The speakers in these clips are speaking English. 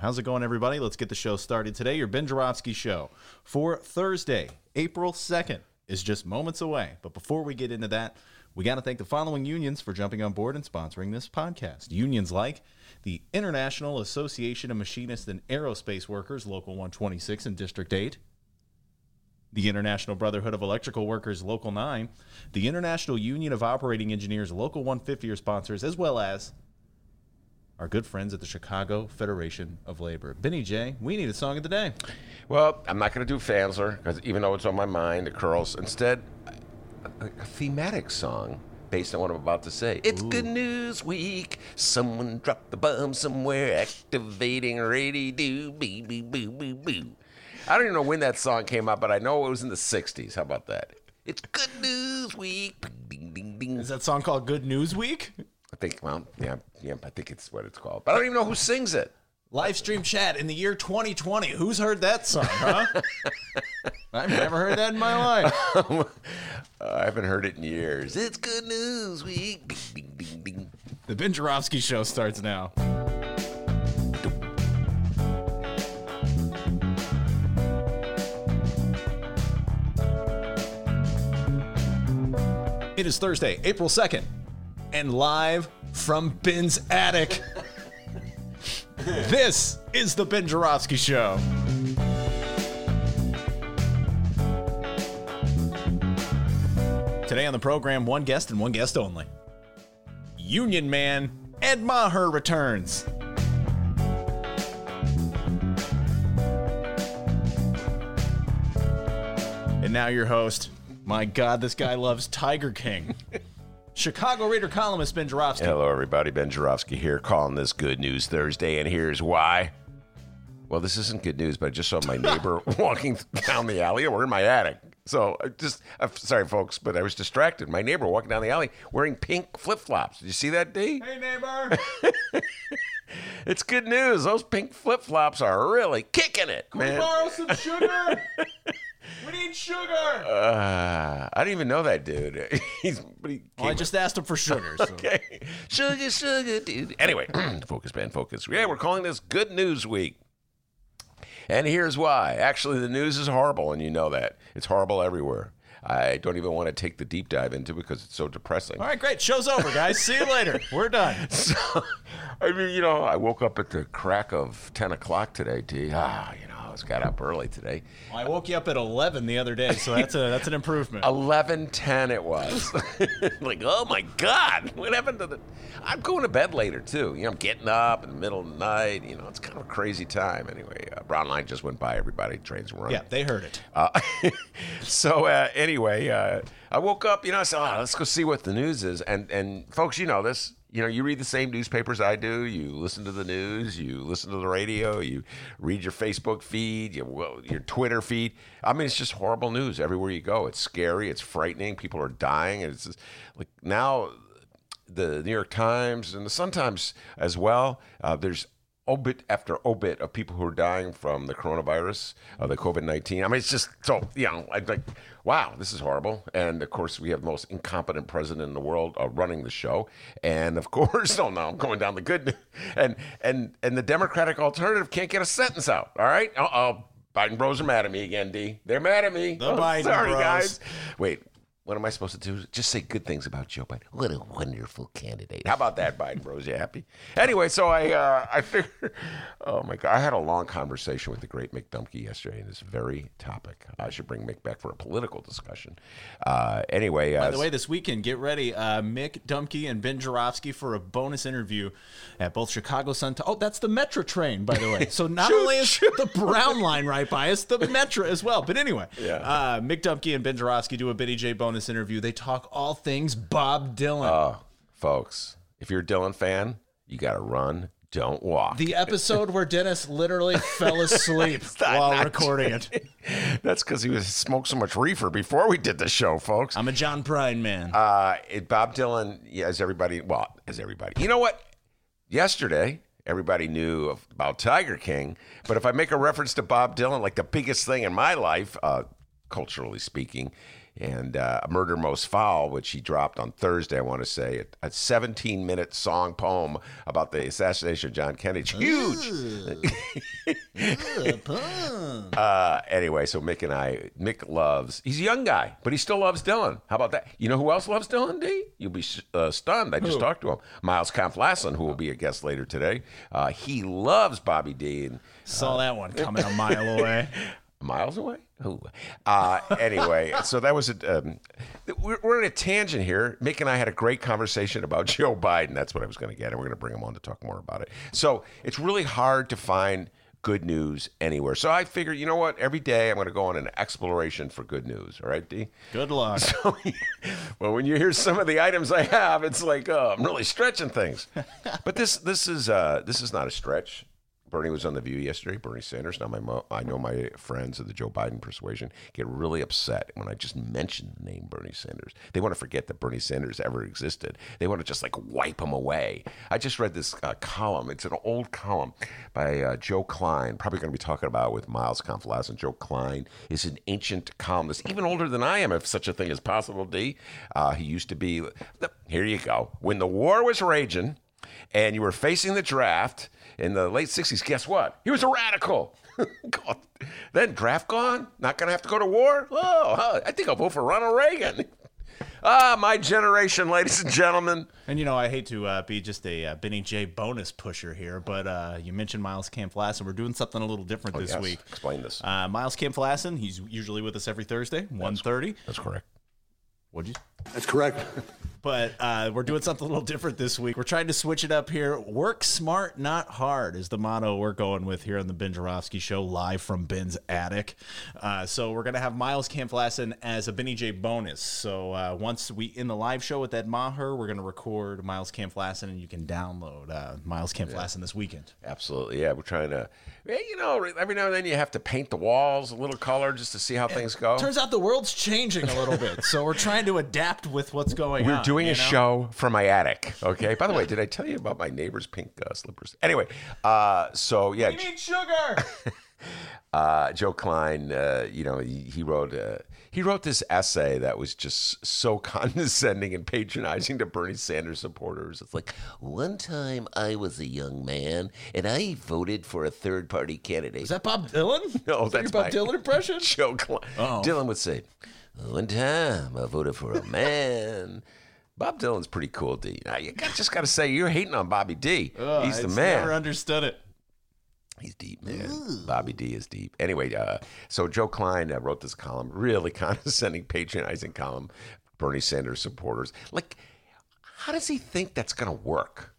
How's it going, everybody? Let's get the show started today. Your Ben Joravsky show for Thursday, April 2nd, is just moments away. But before we get into that, we got to thank the following unions for jumping on board and sponsoring this podcast. Unions like the International Association of Machinists and Aerospace Workers, Local 126 and District 8, the International Brotherhood of Electrical Workers, Local 9, the International Union of Operating Engineers, Local 150 are sponsors, as well as our good friends at the Chicago Federation of Labor. Benny J, we need a song of the day. Well, I'm not going to do Fansler because even though it's on my mind, it curls. Instead, a, a thematic song based on what I'm about to say. It's Good News Week. Someone dropped the bomb somewhere, activating ready do boo boo boo boo boo. I don't even know when that song came out, but I know it was in the '60s. How about that? It's Good News Week. Ding, ding, ding. Is that song called Good News Week? I think, well, yeah, yeah, I think it's what it's called. But I don't even know who sings it. Live stream chat in the year 2020. Who's heard that song, huh? I've never heard that in my life. I haven't heard it in years. It's Good News Week. Ding, ding, ding. The Ben Joravsky show starts now. It is Thursday, April 2nd, and live from Ben's attic. this is the Ben Joravsky Show. Today on the program, one guest and one guest only. Union man Ed Maher returns. And now your host. My God, this guy loves Tiger King. Chicago Reader columnist Ben Joravsky. Hello, everybody. Ben Joravsky here, calling this Good News Thursday, and here's why. Well, this isn't good news, but I just saw my neighbor walking down the alley. We're in my attic. So I just, I'm sorry, folks, but I was distracted. My neighbor walking down the alley wearing pink flip flops. Did you see that, D? Hey, neighbor. It's good news. Those pink flip flops are really kicking it, man. borrow some sugar? we need sugar. Uh, I didn't even know that dude. He's, but he Well, I came- just asked him for sugar. So. okay. Sugar, sugar, dude. Anyway, focus, man, focus. Yeah, we're calling this Good News Week. And here's why. Actually, the news is horrible, and you know that. It's horrible everywhere. I don't even want to take the deep dive into it because it's so depressing. All right, great. Show's over, guys. See you later. We're done. So, I mean, you know, I woke up at the crack of 10 o'clock today, D. Ah, you know, I was got up early today. I woke you up at 11 the other day, so that's a that's an improvement. 11:10 it was. like, oh my God, what happened to the? I'm going to bed later too. You know, I'm getting up in the middle of the night. You know, it's kind of a crazy time. Anyway, uh, Brown line just went by. Everybody trains run. Yeah, they heard it. Uh, so uh, anyway, uh, I woke up. You know, I said, oh, let's go see what the news is. And and folks, you know this. You know, you read the same newspapers I do. You listen to the news. You listen to the radio. You read your Facebook feed. You, well, your Twitter feed. I mean, it's just horrible news everywhere you go. It's scary. It's frightening. People are dying. And it's just, like now, the New York Times and the Sun Times as well. Uh, there's obit after obit of people who are dying from the coronavirus, uh, the COVID 19. I mean, it's just so, you know, I like, wow, this is horrible. And of course, we have the most incompetent president in the world uh, running the show. And of course, oh no, I'm going down the good news. And, and, and the Democratic alternative can't get a sentence out. All right. Uh oh. Biden bros are mad at me again, D. They're mad at me. The Oh, Biden sorry, bros. guys. Wait, what am I supposed to do? Just say good things about Joe Biden. What a wonderful candidate. How about that, Biden bros? You happy? Anyway, so I uh, I figured, oh my God, I had a long conversation with the great Mick Dumke yesterday on this very topic. I should bring Mick back for a political discussion. Uh, anyway, uh, By the way, this weekend, get ready. Uh, Mick Dumke and Ben Joravsky for a bonus interview at both Chicago Sun. Oh, that's the Metra train, by the way. So not only is the Brown line right by us, the Metra as well. But anyway, Yeah. uh, Mick Dumke and Ben Joravsky do a Biddy J bonus interview. They talk all things Bob Dylan. Oh, folks, if you're a Dylan fan, you got to run, don't walk. The episode where Dennis literally fell asleep while recording it. That's because he was smoked so much reefer before we did the show, folks. I'm a John Prine man. Uh, it, Bob Dylan, yeah, as everybody, well, as everybody, you know what? Yesterday, everybody knew about Tiger King, but if I make a reference to Bob Dylan, like the biggest thing in my life, uh, culturally speaking, and uh, Murder Most Foul, which he dropped on Thursday, I want to say, a, a 17 minute song poem about the assassination of John Kennedy. It's huge. Uh, anyway, so Mick and I, Mick loves, he's a young guy, but he still loves Dylan. How about that? You know who else loves Dylan, D? You'll be uh, stunned. I just talked to him. Miles Kampf-Lasson, who will be a guest later today. Uh, he loves Bobby D. And Saw that one coming a mile away. miles away. Ooh. Uh, anyway, so that was a. Um, we're, we're on a tangent here. Mick and I had a great conversation about Joe Biden. That's what I was going to get, and we're going to bring him on to talk more about it. So it's really hard to find good news anywhere. So I figured, you know what? Every day I'm going to go on an exploration for good news. All right, D. Good luck. well, when you hear some of the items I have, it's like oh, I'm really stretching things. But this this is uh, this is not a stretch. Bernie was on the View yesterday. Bernie Sanders. Now my I know my friends of the Joe Biden persuasion get really upset when I just mention the name Bernie Sanders. They want to forget that Bernie Sanders ever existed. They want to just like wipe him away. I just read this uh, column. It's an old column by uh, Joe Klein. Probably going to be talking about it with Miles Kampf-Lasson. Joe Klein is an ancient columnist, even older than I am, if such a thing is possible. D. Uh, he used to be. Here you go. When the war was raging, and you were facing the draft in the late 60s, guess what? He was a radical. God. then draft gone? Not going to have to go to war? Oh, I think I'll vote for Ronald Reagan. ah, my generation, ladies and gentlemen. And you know, I hate to uh, be just a uh, Benny J bonus pusher here, but uh, you mentioned Miles Kampf-Lasson. We're doing something a little different this Yes, week. Explain this. Uh, Miles Kampf-Lasson, he's usually with us every Thursday, 1.30. That's correct. What'd you? That's correct. But uh, we're doing something a little different this week. We're trying to switch it up here. Work smart, not hard is the motto we're going with here on the Ben Joravsky Show, live from Ben's attic. Uh, so we're going to have Miles Kampf-Lasson as a Benny J bonus. So uh, once we in the live show with Ed Maher, we're going to record Miles Kampf-Lasson, and you can download uh, Miles Kampf-Lasson this weekend. Absolutely. Yeah, we're trying to, you know, every now and then you have to paint the walls a little color just to see how things go. Turns out the world's changing a little bit, so we're trying to adapt with what's going We're on. Doing a know? show from my attic. Okay. By the way, did I tell you about my neighbor's pink uh, slippers? Anyway, uh, so yeah, We need sugar. uh, Joe Klein, uh, you know, he, he wrote uh, he wrote this essay that was just so condescending and patronizing to Bernie Sanders supporters. It's like one time I was a young man and I voted for a third party candidate. Is that Bob Dylan? No, Is that's Bob Dylan impression? Joe Klein. Oh. Dylan would say, "One time I voted for a man." Bob Dylan's pretty cool, D. Now, you got, just got to say you're hating on Bobby D. He's the man. Never understood it. He's deep, man. Bobby D is deep. Anyway, uh, so Joe Klein uh, wrote this column, really condescending, patronizing column. Bernie Sanders supporters, like, how does he think that's going to work?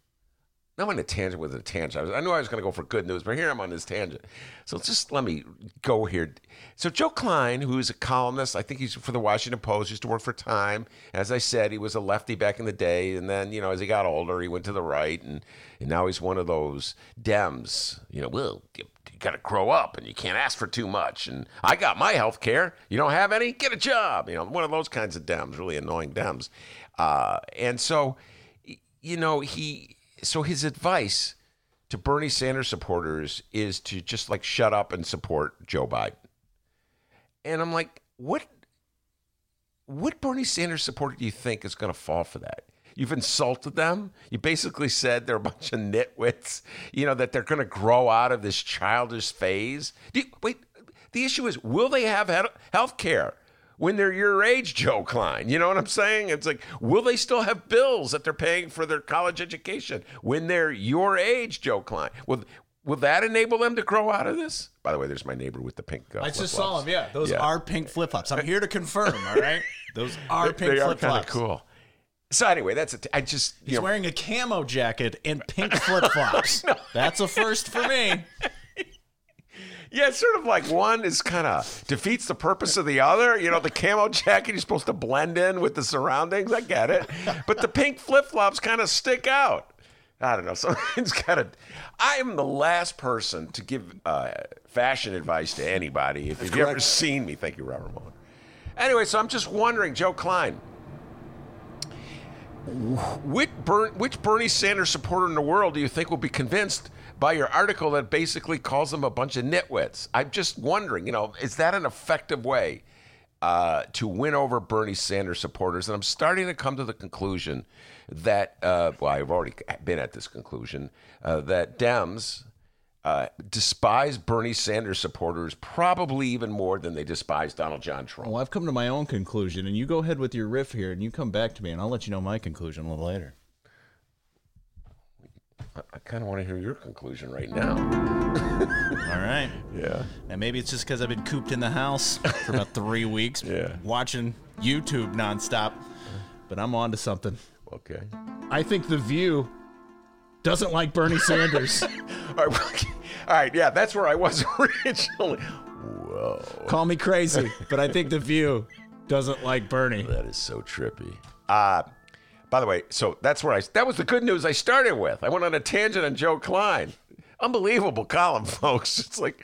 I'm on a tangent with a tangent. I, was, I knew I was going to go for good news, but here I'm on this tangent. So just let me go here. So Joe Klein, who is a columnist, I think he's for the Washington Post, used to work for Time. As I said, he was a lefty back in the day, and then you know as he got older, he went to the right, and, and now he's one of those Dems. You know, well, you, you got to grow up, and you can't ask for too much. And I got my health care. You don't have any? Get a job. You know, one of those kinds of Dems, really annoying Dems. Uh, and so, you know, he so his advice to Bernie Sanders supporters is to just like shut up and support Joe Biden. And I'm like, what what Bernie Sanders supporter do you think is going to fall for that? You've insulted them. You basically said they're a bunch of nitwits, you know, that they're going to grow out of this childish phase. You, wait, the issue is will they have health care? When they're your age, Joe Klein. You know what I'm saying? It's like, will they still have bills that they're paying for their college education when they're your age, Joe Klein? Will, will that enable them to grow out of this? By the way, there's my neighbor with the pink. Uh, I just saw him. Yeah, those Yeah. are pink flip flops. I'm here to confirm. All right, those are They- pink they are flip kind of flops. cool. So anyway, that's it. I just you He's know, wearing a camo jacket and pink flip flops. no. That's a first for me. Yeah, it's sort of like one is kind of defeats the purpose of the other. You know, the camo jacket, you're supposed to blend in with the surroundings. I get it. But the pink flip flops kind of stick out. I don't know. Something's got to. I am the last person to give uh, fashion advice to anybody. If you've ever seen me, thank you, Robert Mueller. Anyway, so I'm just wondering, Joe Klein, which, Bern, which Bernie Sanders supporter in the world do you think will be convinced by your article that basically calls them a bunch of nitwits? I'm just wondering, you know, is that an effective way uh, to win over Bernie Sanders supporters? And I'm starting to come to the conclusion that, uh, well, I've already been at this conclusion, uh, that Dems uh, despise Bernie Sanders supporters probably even more than they despise Donald John Trump. Well, I've come to my own conclusion, and you go ahead with your riff here, and you come back to me, and I'll let you know my conclusion a little later. I, I kind of want to hear your conclusion right now. All right. Yeah. And maybe it's just because I've been cooped in the house for about three weeks, Yeah. watching YouTube nonstop. But I'm on to something. Okay. I think The View doesn't like Bernie Sanders. All right. All right. Yeah, that's where I was originally. Whoa. Call me crazy, but I think The View doesn't like Bernie. That is so trippy. Uh, by the way, so that's where I, that was the good news I started with. I went on a tangent on Joe Klein. Unbelievable column, folks. It's like,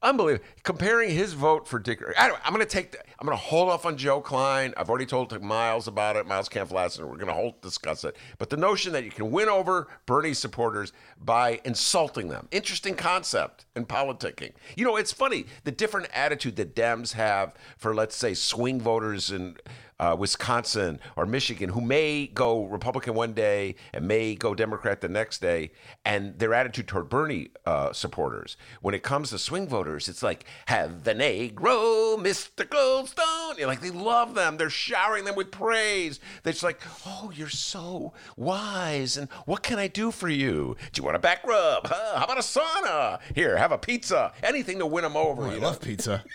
unbelievable. Comparing his vote for Dick. Anyway, I'm going to take, the, I'm going to hold off on Joe Klein. I've already told Miles about it, Miles Kampf-Lasson. We're going to hold, discuss it. But the notion that you can win over Bernie supporters by insulting them, interesting concept in politicking. You know, it's funny the different attitude that Dems have for, let's say, swing voters in uh, Wisconsin or Michigan who may go Republican one day and may go Democrat the next day, and their attitude toward Bernie uh, supporters. When it comes to swing voters, it's like, have the Negro, Mr. Goldstone. You're like, they love them. They're showering them with praise. They're just like, oh, you're so wise. And what can I do for you? Do you want a back rub? Huh? How about a sauna? Here, have a pizza. Anything to win them over. I know? love pizza.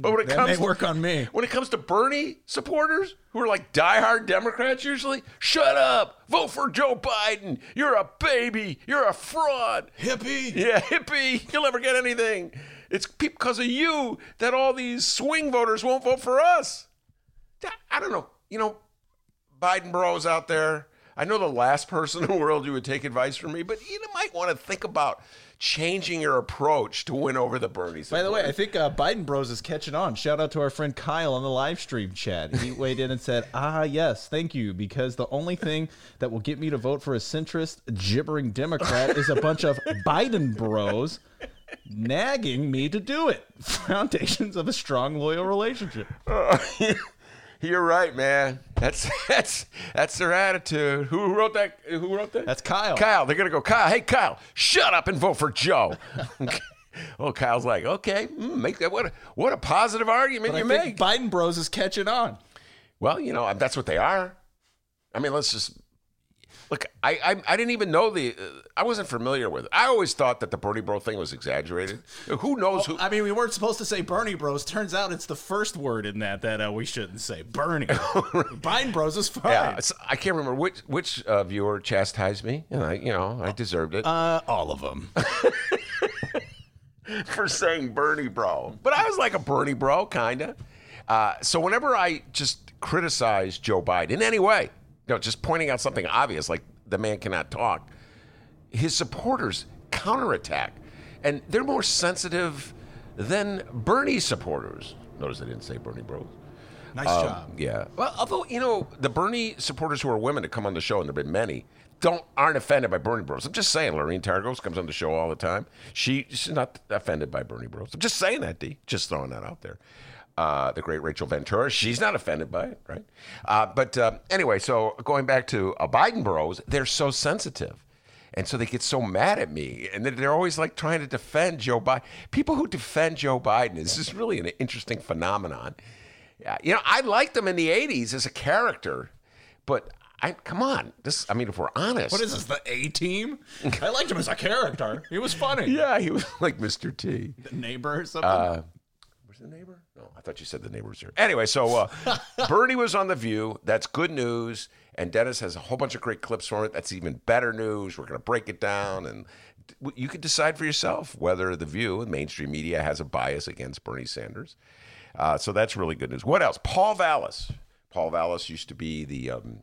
But when it That comes may to- work on me. when it comes to Bernie supporters who are like diehard Democrats usually, shut up, vote for Joe Biden. You're a baby. You're a fraud. Hippie. Yeah, hippie. You'll never get anything. It's because of you that all these swing voters won't vote for us. I don't know. You know, Biden bros out there. I know the last person in the world you would take advice from me, but you might want to think about changing your approach to win over the Bernies. By the way, I think uh, Biden Bros is catching on. Shout out to our friend Kyle on the live stream chat. He weighed in and said, "Ah, yes, thank you, because the only thing that will get me to vote for a centrist, gibbering Democrat is a bunch of Biden Bros." Nagging me to do it. Foundations of a strong, loyal relationship. You're right, man. That's that's that's their attitude. Who wrote that? Who wrote that? That's Kyle. Kyle. They're gonna go. Kyle. Hey, Kyle. Shut up and vote for Joe. oh, Kyle's like, okay, mm, make that. What a, what a positive argument But you I make. think Biden Bros is catching on. well, you know that's what they are. I mean, let's just look. I I, I didn't even know the. Uh, I wasn't familiar with it. I always thought that the Bernie Bro thing was exaggerated. Who knows who? I mean, we weren't supposed to say Bernie Bros. Turns out it's the first word in that that uh, we shouldn't say. Bernie. Biden Bros is fine. yeah, I can't remember which which uh, viewer chastised me, and I, you know, I deserved it. Uh, all of them. for saying Bernie bro. But I was like a Bernie bro, kind of. Uh, so whenever I just criticize Joe Biden in any way, you know, just pointing out something obvious, like the man cannot talk, his supporters counterattack. And they're more sensitive than Bernie supporters. Notice I didn't say Bernie bros. Nice Um, job. Yeah. Well, although you know the Bernie supporters who are women that come on the show, and there've been many, don't aren't offended by Bernie Bros. I'm just saying. Lorraine Targos comes on the show all the time. She, she's not offended by Bernie Bros. I'm just saying that, D. Just throwing that out there. Uh, the great Rachel Ventura, she's not offended by it, right? Uh, but uh, anyway, so going back to uh, Biden Bros, they're so sensitive. And so they get so mad at me, and they're always like trying to defend Joe Biden. People who defend Joe Biden is just really an interesting phenomenon. Yeah, you know, I liked him in the '80s as a character, but I come on, this. I mean, if we're honest, What is this, the A team? I liked him as a character. He was funny. Yeah, he was like Mr. T. The neighbor or something. Uh, the neighbor? No, I thought you said the neighbor was here. Anyway, so uh, Bernie was on the View. That's good news. And Dennis has a whole bunch of great clips for it. That's even better news. We're going to break it down, and you can decide for yourself whether the View and mainstream media has a bias against Bernie Sanders. Uh, so that's really good news. What else? Paul Vallas. Paul Vallas used to be the um,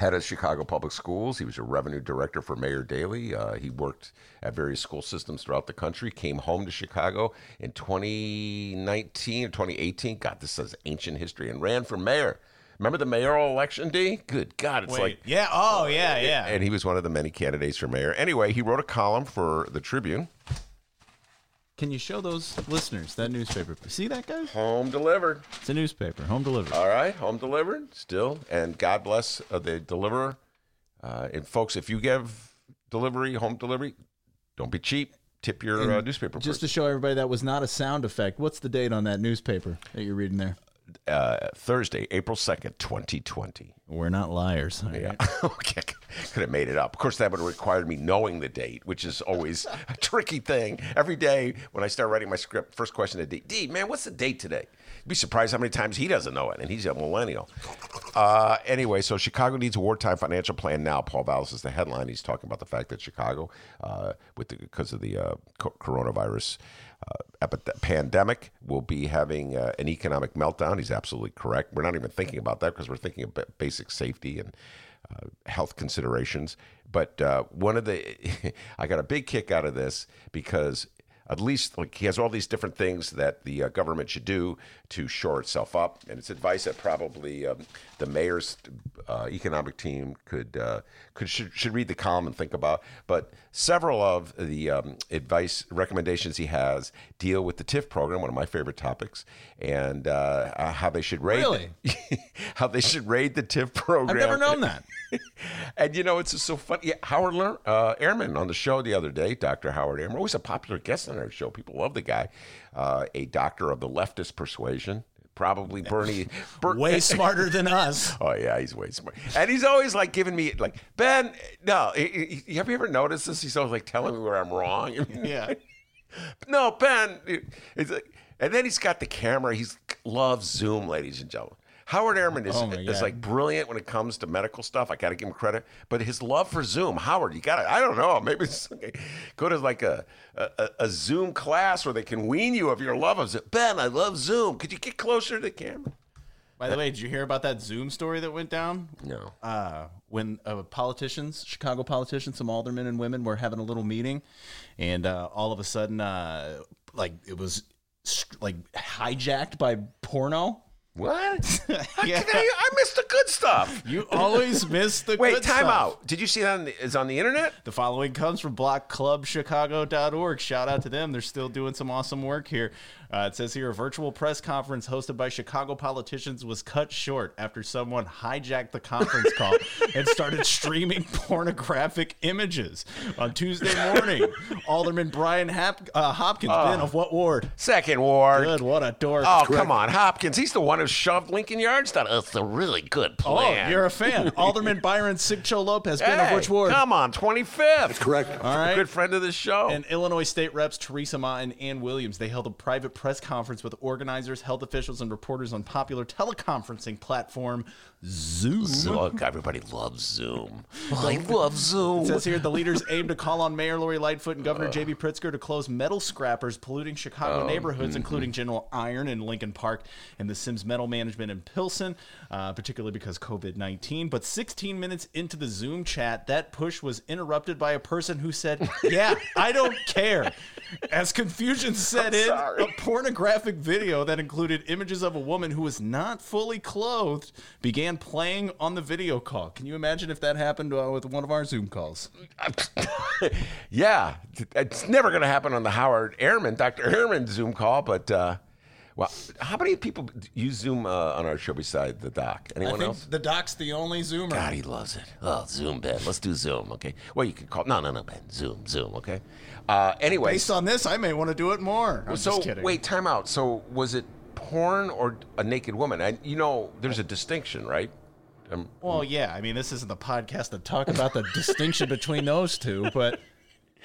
head of Chicago Public Schools. He was a revenue director for Mayor Daley. Uh, he worked at various school systems throughout the country. Came home to Chicago in 2019 or 2018. God, this is ancient history, and ran for mayor. Remember the mayoral election, D? Good God, it's Wait, like yeah. Oh, yeah, yeah. and he was one of the many candidates for mayor. Anyway, he wrote a column for the Tribune. Can you show those listeners that newspaper? See that, guys? Home delivered. It's a newspaper, home delivered. All right, home delivered still, and God bless uh, the deliverer. Uh, and folks, if you give delivery, home delivery, don't be cheap. Tip your uh, newspaper. Just to show everybody that was not a sound effect. What's the date on that newspaper that you're reading there? Uh, Thursday, April second, twenty twenty. We're not liars. Yeah, right? okay, could have made it up. Of course, that would have required me knowing the date, which is always a tricky thing. Every day when I start writing my script, first question of D, D, man, what's the date today? Be surprised how many times he doesn't know it, and he's a millennial. Uh, anyway, so Chicago needs a wartime financial plan now. Paul Vallas is the headline. He's talking about the fact that Chicago, uh, with the, because of the uh, coronavirus uh, epi- pandemic, will be having uh, an economic meltdown. He's absolutely correct. We're not even thinking about that because we're thinking ba- basic safety and uh, health considerations. But uh, one of the, I got a big kick out of this because at least like he has all these different things that the uh, government should do to shore itself up, and it's advice that probably um, the mayor's uh, economic team could uh, could should, should read the column and think about. But several of the um, advice recommendations he has deal with the TIF program, one of my favorite topics, and uh, uh, how they should rate Really? how they should raid the TIF program. I've never known that. and you know, it's so funny. Yeah, Howard Ler- uh, Ehrman on the show the other day, Dr. Howard Ehrman, always a popular guest on our show. People love the guy. Uh, a doctor of the leftist persuasion. Probably Bernie. Ber- Way smarter than us. Oh yeah, he's way smart, and he's always like giving me like Ben. No, he- he- have you ever noticed this? He's always like telling me where I'm wrong. Yeah. no, Ben. It's like, and then he's got the camera. He's loves Zoom, ladies and gentlemen. Howard Ehrman is, Oh, is like brilliant when it comes to medical stuff. I got to give him credit, but his love for Zoom, Howard, you got to. I don't know, maybe it's, go to like a, a a Zoom class where they can wean you of your love of Zoom. Ben, I love Zoom. Could you get closer to the camera? By the way, did you hear about that Zoom story that went down? No. Uh, when uh, politicians, Chicago politicians, some aldermen and women were having a little meeting, and uh, all of a sudden, uh, like it was like hijacked by porno. What? Yeah. I, I missed the good stuff. You always miss the Wait, good time stuff. out. Did you see that on the, is on the internet? The following comes from blockclubchicago.org. Shout out to them. They're still doing some awesome work here. Uh, it says here a virtual press conference hosted by Chicago politicians was cut short after someone hijacked the conference call and started streaming pornographic images. On Tuesday morning, Alderman Brian Hap- uh, Hopkins, Ben of what ward? Second ward. Good, what a dork. Oh, come on, Hopkins. He's the one who shoved Lincoln Yards down. It's a really good oh, plan. Oh, you're a fan. Alderman Byron Sigcho Lopez, Ben hey, of which ward? Come on, 25th. correct. All right. Good friend of the show. And Illinois State Reps Theresa Mah and Ann Williams, they held a private press conference with organizers, health officials, and reporters on popular teleconferencing platform Zoom. Look, everybody loves Zoom. I love Zoom. It says here the leaders aim to call on Mayor Lori Lightfoot and Governor uh. J.B. Pritzker to close metal scrappers polluting Chicago oh, neighborhoods, mm-hmm. including General Iron in Lincoln Park and the Sims Metal Management in Pilsen, uh, particularly because COVID 19. But 16 minutes into the Zoom chat, that push was interrupted by a person who said, Yeah, I don't care. As confusion set in, a pornographic video that included images of a woman who was not fully clothed began playing on the video call. Can you imagine if that happened uh, with one of our Zoom calls? yeah, it's never going to happen on the Howard Ehrman, Dr. Ehrman Zoom call, but. Uh, well, how many people use Zoom uh, on our show beside the doc? I Anyone think else? the doc's the only Zoomer. God, he loves it. Oh, Zoom, Ben. Let's do Zoom, okay? Well, you can call. No, no, no, Ben. Zoom, Zoom, okay? Uh, anyway, Based on this, I may want to do it more. I'm so just kidding. wait, time out. So was it porn or a naked woman? And you know, there's a distinction, right? Um, Well, yeah. I mean, this isn't the podcast to talk about the distinction between those two, but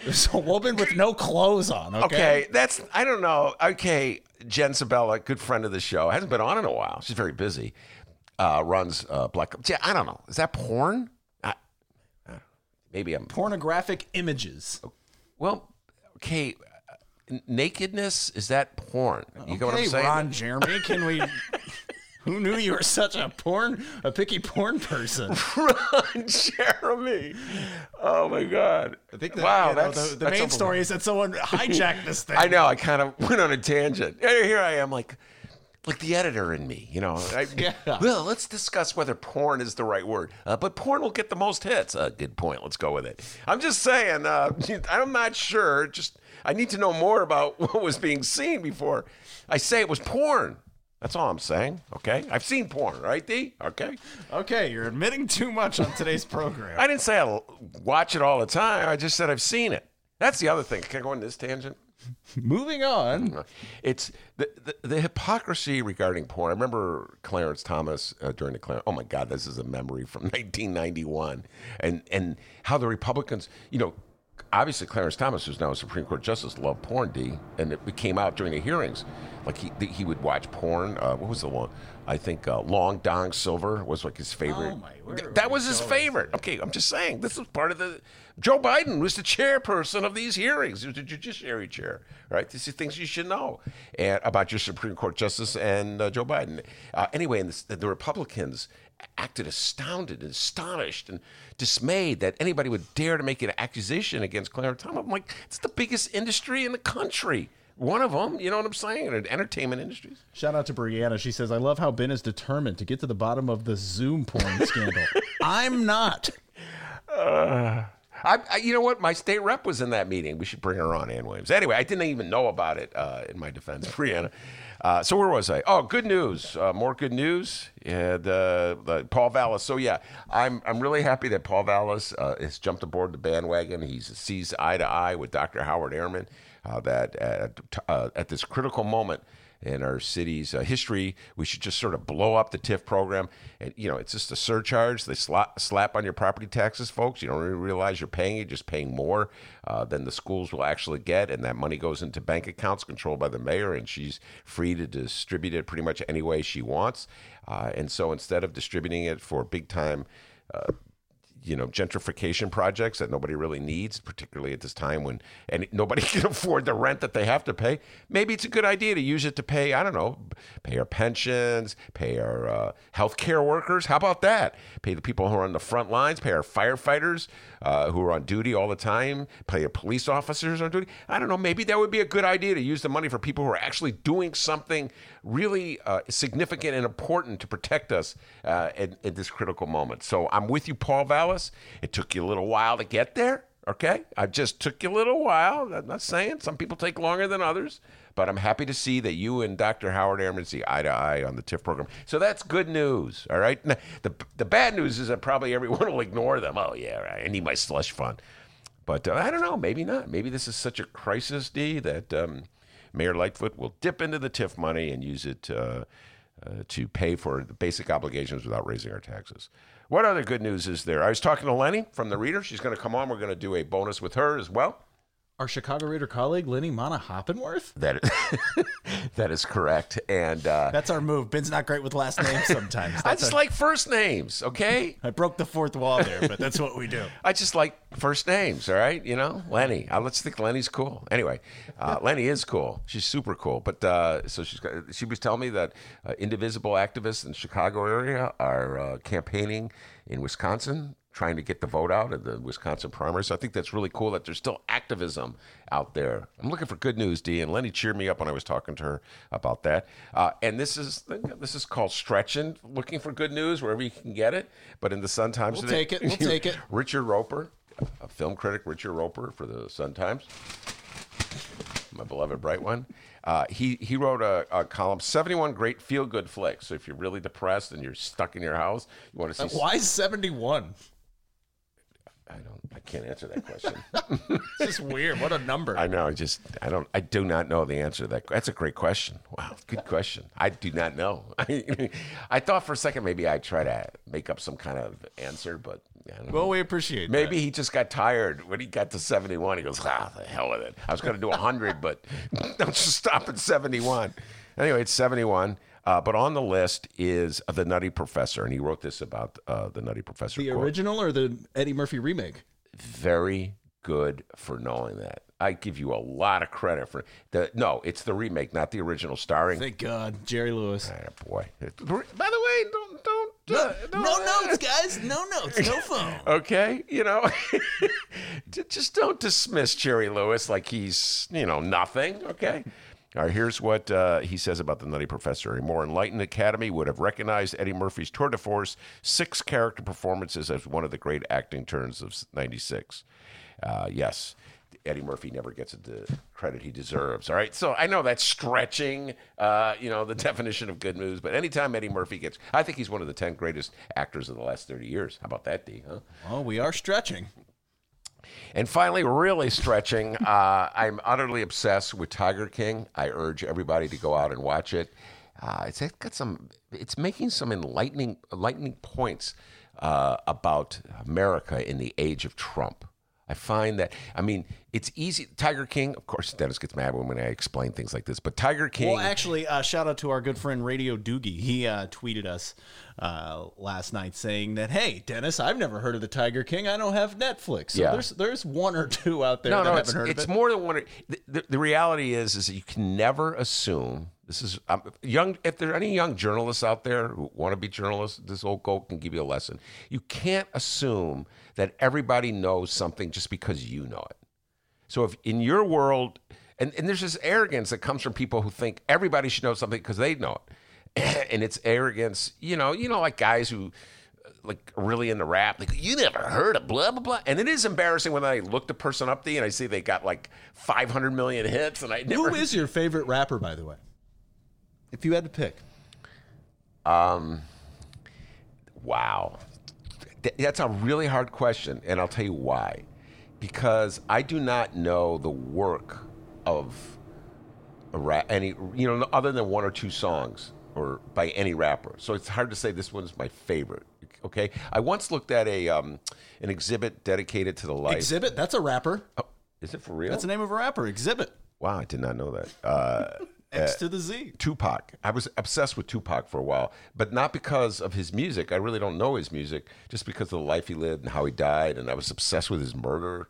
there's a woman with no clothes on. Okay. okay, that's I don't know. Okay, Jen Sabella, good friend of the show, hasn't been on in a while. She's very busy. Uh, runs uh, Black. Yeah, I don't know. Is that porn? I, maybe I'm. Pornographic images. Well, okay. Nakedness is that porn? You get what I'm saying? Ron Jeremy, can we? Who knew you were such a porn, a picky porn person? Run, Jeremy. Oh my God. I think that, wow, you know, that's the, the that's main story is that someone hijacked this thing. I know. I kind of went on a tangent. Here here I am, like, like the editor in me. You know. I, Yeah. Well, let's discuss whether porn is the right word. Uh, but porn will get the most hits. Uh, good point. Let's go with it. I'm just saying. Uh, I'm not sure. Just I need to know more about what was being seen before I say it was porn. That's all I'm saying. Okay. I've seen porn, right, D? Okay. Okay, you're admitting too much on today's program. I didn't say I watch it all the time. I just said I've seen it. That's the other thing. Can I go on this tangent? Moving on. It's the, the, the hypocrisy regarding porn. I remember Clarence Thomas uh, during the Clarence. Oh my God, this is a memory from 1991, and and how the Republicans, you know, obviously Clarence Thomas, who's now a Supreme Court justice, loved porn. D, and it came out during the hearings, like he he would watch porn. Uh, what was the one? I think uh, Long Dong Silver was like his favorite. Oh, my, that was his favorite. Okay, I'm just saying this is part of the. Joe Biden was the chairperson of these hearings. He was the judiciary chair, right? These are things you should know and about your Supreme Court justice and uh, Joe Biden. Uh, anyway, and the, the Republicans acted astounded and astonished and dismayed that anybody would dare to make an accusation against Clarence Thomas. I'm like, it's the biggest industry in the country. One of them, you know what I'm saying? Entertainment industries. Shout out to Brianna. She says, I love how Ben is determined to get to the bottom of the Zoom porn scandal. I'm not. I, I, you know what? My state rep was in that meeting. We should bring her on, Ann Williams. Anyway, I didn't even know about it. Uh, in my defense, Brianna. Uh, so where was I? Oh, good news. Uh, more good news. And the Paul Vallas. So yeah, I'm I'm really happy that Paul Vallas uh, has jumped aboard the bandwagon. He sees eye to eye with Dr. Howard Ehrman. Uh, that at, uh, at this critical moment in our city's uh, history. We should just sort of blow up the TIF program. And, you know, it's just a surcharge. They slap, slap on your property taxes, folks. You don't really realize you're paying. You're just paying more uh, than the schools will actually get. And that money goes into bank accounts controlled by the mayor, and she's free to distribute it pretty much any way she wants. Uh, and so instead of distributing it for big time, uh, you know gentrification projects that nobody really needs, particularly at this time when and nobody can afford the rent that they have to pay. Maybe it's a good idea to use it to pay I don't know, pay our pensions, pay our uh, health care workers. How about that? Pay the people who are on the front lines, pay our firefighters uh, who are on duty all the time, pay police officers on duty. I don't know. Maybe that would be a good idea to use the money for people who are actually doing something really uh, significant and important to protect us uh, at, at this critical moment. So I'm with you, Paul Vallas. It took you a little while to get there. Okay, I just took you a little while. I'm not saying some people take longer than others, but I'm happy to see that you and Dr. Howard Ehrman see eye to eye on the TIF program. So that's good news. All right. The the bad news is that probably everyone will ignore them. Oh yeah. I need my slush fund. But uh, I don't know. Maybe not. Maybe this is such a crisis, D, that um, Mayor Lightfoot will dip into the TIF money and use it uh, uh, to pay for the basic obligations without raising our taxes. What other good news is there? I was talking to Lenny from the Reader. She's going to come on. We're going to do a bonus with her as well. Our Chicago Reader colleague, Lenny Mana Hoppenworth? That is, that is correct. And uh, That's our move. Ben's not great with last names sometimes. I That's just our- like first names, okay? I broke the fourth wall there, but that's what we do. I just like first names, all right? You know, Lenny. Uh, let's think Lenny's cool. Anyway, uh, Lenny is cool. She's super cool. But uh, so she's got, she was telling me that uh, indivisible activists in the Chicago area are uh, campaigning in Wisconsin, trying to get the vote out of the Wisconsin primary. So I think that's really cool that there's still activism out there. I'm looking for good news, D. And Lenny cheered me up when I was talking to her about that. Uh, and this is this is called stretching, looking for good news wherever you can get it. But in the Sun Times, We'll today- take it. We'll take it. Richard Roeper, a film critic, Richard Roeper for the Sun Times, my beloved bright one. Uh, he he wrote a, a column, 71 great feel good flicks. So if you're really depressed and you're stuck in your house, you want to see. Why 71? I don't. I can't answer that question. It's just weird. What a number. I know. I just. I don't. I do not know the answer to that. That's a great question. Wow, good question. I do not know. I, I thought for a second maybe I'd try to make up some kind of answer, but know. well, we appreciate Maybe he just got tired when he got to 71. He goes, ah, the hell with it. I was going to do 100, but I'll just stop at 71. Anyway, it's 71. Uh, but on the list is The Nutty Professor, and he wrote this about uh, The Nutty Professor. The quote, original or the Eddie Murphy remake? Very good for knowing that. I give you a lot of credit for the. No, it's the remake, not the original starring. Thank God, Jerry Lewis. Ah, boy. By the way, don't don't. uh, No, don't- notes, guys. No notes. No phone. Okay, you know, just don't dismiss Jerry Lewis like he's you know nothing. Okay. All right, here's what uh, he says about the Nutty Professor. A more enlightened Academy would have recognized Eddie Murphy's tour de force, six character performances as one of the great acting turns of '96. Uh, yes, Eddie Murphy never gets the credit he deserves. All right, so I know that's stretching, uh, you know, the definition of good news. But anytime Eddie Murphy gets, I think he's one of the ten greatest actors of the last thirty years. How about that, D? Huh? Oh, we are stretching. And finally, really stretching, uh, I'm utterly obsessed with Tiger King. I urge everybody to go out and watch it. Uh, it's got some. It's making some enlightening, enlightening points uh, about America in the age of Trump. I find that. I mean, it's easy. Tiger King, of course, Dennis gets mad when I explain things like this. But Tiger King. Well, actually, uh, shout out to our good friend Radio Doogie. He uh, tweeted us uh, last night saying that, "Hey, Dennis, I've never heard of the Tiger King. I don't have Netflix. So Yeah. there's there's one or two out there no, that no, haven't it's, heard of it. more than one. The, the, the reality is, is that you can never assume. This is um, young. If there are any young journalists out there who want to be journalists, this old goat can give you a lesson. You can't assume that everybody knows something just because you know it. So if in your world, and, and there's this arrogance that comes from people who think everybody should know something because they know it, and it's arrogance. You know, you know, like guys who like are really into rap, like you never heard of blah blah blah, and it is embarrassing when I look the person up the and I see they got like 500 million hits, and I never. Who is your favorite rapper, by the way? If you had to pick, um, Wow. Th- That's a really hard question, and I'll tell you why. Because I do not know the work of a rap, any, you know, other than one or two songs or by any rapper. So it's hard to say this one's my favorite. Okay. I once looked at a um, an exhibit dedicated to the life. Exhibit. That's a rapper. oh, is it for real? That's the name of a rapper. Xzibit. wow, I did not know that. Uh, X to the Z. Tupac. I was obsessed with Tupac for a while, but not because of his music. I really don't know his music, just because of the life he lived and how he died. And I was obsessed with his murder,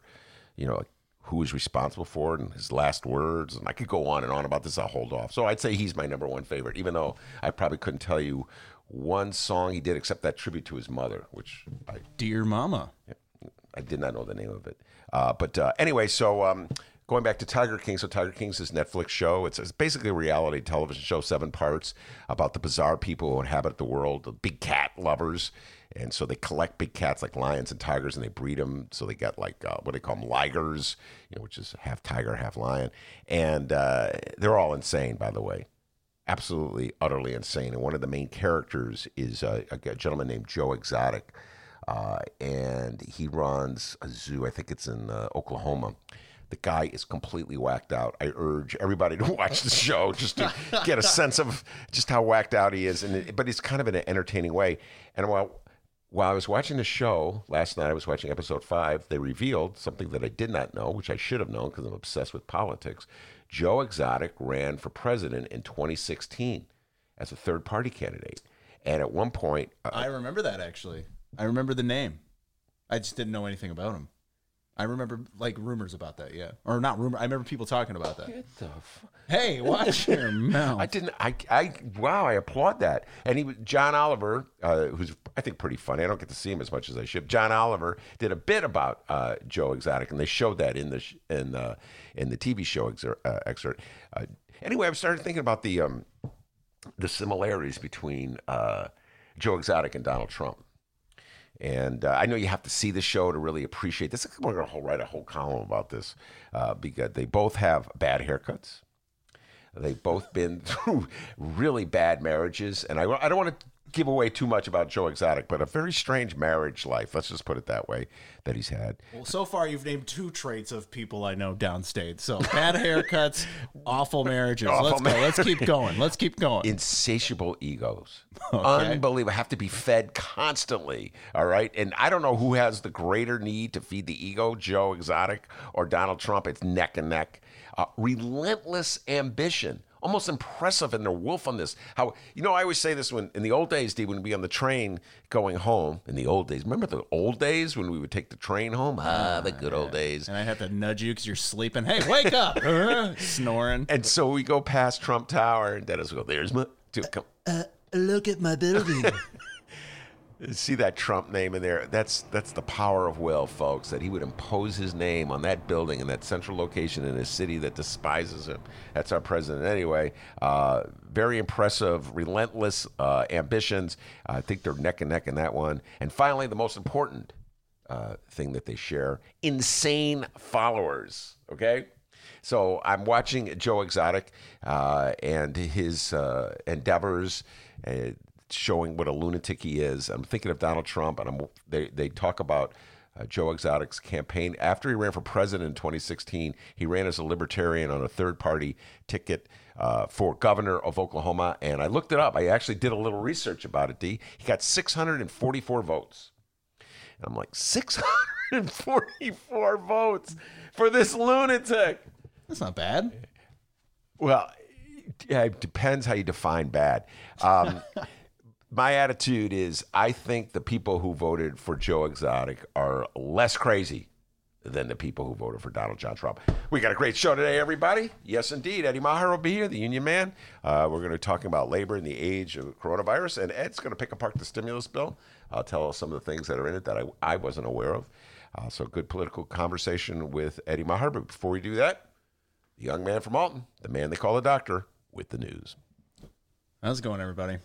you know, like who was responsible for it and his last words. And I could go on and on about this. I'll hold off. So I'd say he's my number one favorite, even though I probably couldn't tell you one song he did except that tribute to his mother, which I Dear Mama. I did not know the name of it. Uh, but uh, anyway, so um, going back to Tiger King. So Tiger King's this Netflix show. It's, it's basically a reality television show, seven parts, about the bizarre people who inhabit the world, the big cat lovers. And so they collect big cats like lions and tigers, and they breed them. So they got like uh, what do they call them, ligers, you know, which is half tiger, half lion. And uh, they're all insane, by the way absolutely, utterly insane. And one of the main characters is a, a gentleman named Joe Exotic, uh, and he runs a zoo. I think it's in uh, Oklahoma. The guy is completely whacked out. I urge everybody to watch the show just to get a sense of just how whacked out he is. And it, but it's kind of in an entertaining way. And while while I was watching the show last night, I was watching episode five. They revealed something that I did not know, which I should have known because I'm obsessed with politics. Joe Exotic ran for president in 2016 as a third party candidate. And at one point, uh, I remember that actually. I remember the name. I just didn't know anything about him. I remember like rumors about that, yeah, or not rumor. I remember people talking about that. what the f- Hey, watch your mouth. I didn't. I, I. Wow. I applaud that. And he, was John Oliver, uh, who's I think pretty funny. I don't get to see him as much as I should. John Oliver did a bit about uh, Joe Exotic, and they showed that in the sh- in the in the TV show exer- uh, excerpt. Uh, anyway, I started thinking about the um, the similarities between uh, Joe Exotic and Donald Trump. And uh, I know you have to see the show to really appreciate this. We're going to write a whole column about this uh, because they both have bad haircuts. They've both been through really bad marriages, and I, I don't want to give away too much about Joe Exotic, but a very strange marriage life. Let's just put it that way that he's had. Well, so far you've named two traits of people I know downstate. So bad haircuts, awful marriages. Awful Let's go. Let's keep going. Let's keep going. Insatiable egos, unbelievable. Have to be fed constantly. All right, and I don't know who has the greater need to feed the ego, Joe Exotic or Donald Trump. It's neck and neck. Uh, relentless ambition. Almost impressive in their wolf on this. How you know I always say this when in the old days, D, when we'd be on the train going home. In the old days, remember the old days when we would take the train home? Ah, ah the good old days. And I have to nudge you because you're sleeping. Hey, wake up! Uh-huh. Snoring. And so we go past Trump Tower, and Dennis will go, "There's my." Dude, come, uh, uh, Look at my building. see that Trump name in there. That's that's the power of will, folks. That he would impose his name on that building in that central location in a city that despises him. That's our president, anyway. Uh, very impressive, relentless uh, ambitions. I think they're neck and neck in that one. And finally, the most important uh, thing that they share: insane followers. Okay. So I'm watching Joe Exotic uh, and his uh, endeavors, uh, showing what a lunatic he is. I'm thinking of Donald Trump, and I'm, they they talk about. Uh, Joe Exotic's campaign. After he ran for president in 2016, he ran as a libertarian on a third party ticket uh, for governor of Oklahoma. And I looked it up. I actually did a little research about it, D. He got 644 votes. And I'm like, 644 votes for this lunatic. That's not bad. Well, yeah, it depends how you define bad. Um, my attitude is I think the people who voted for Joe Exotic are less crazy than the people who voted for Donald John Trump. We got a great show today, everybody. Yes, indeed. Eddie Maher will be here, the union man. Uh, we're going to be talking about labor in the age of coronavirus, and Ed's going to pick apart the stimulus bill. I'll tell us some of the things that are in it that I, I wasn't aware of. Uh, so, good political conversation with Eddie Maher. But before we do that, the young man from Alton, the man they call the doctor, with the news. How's it going, everybody?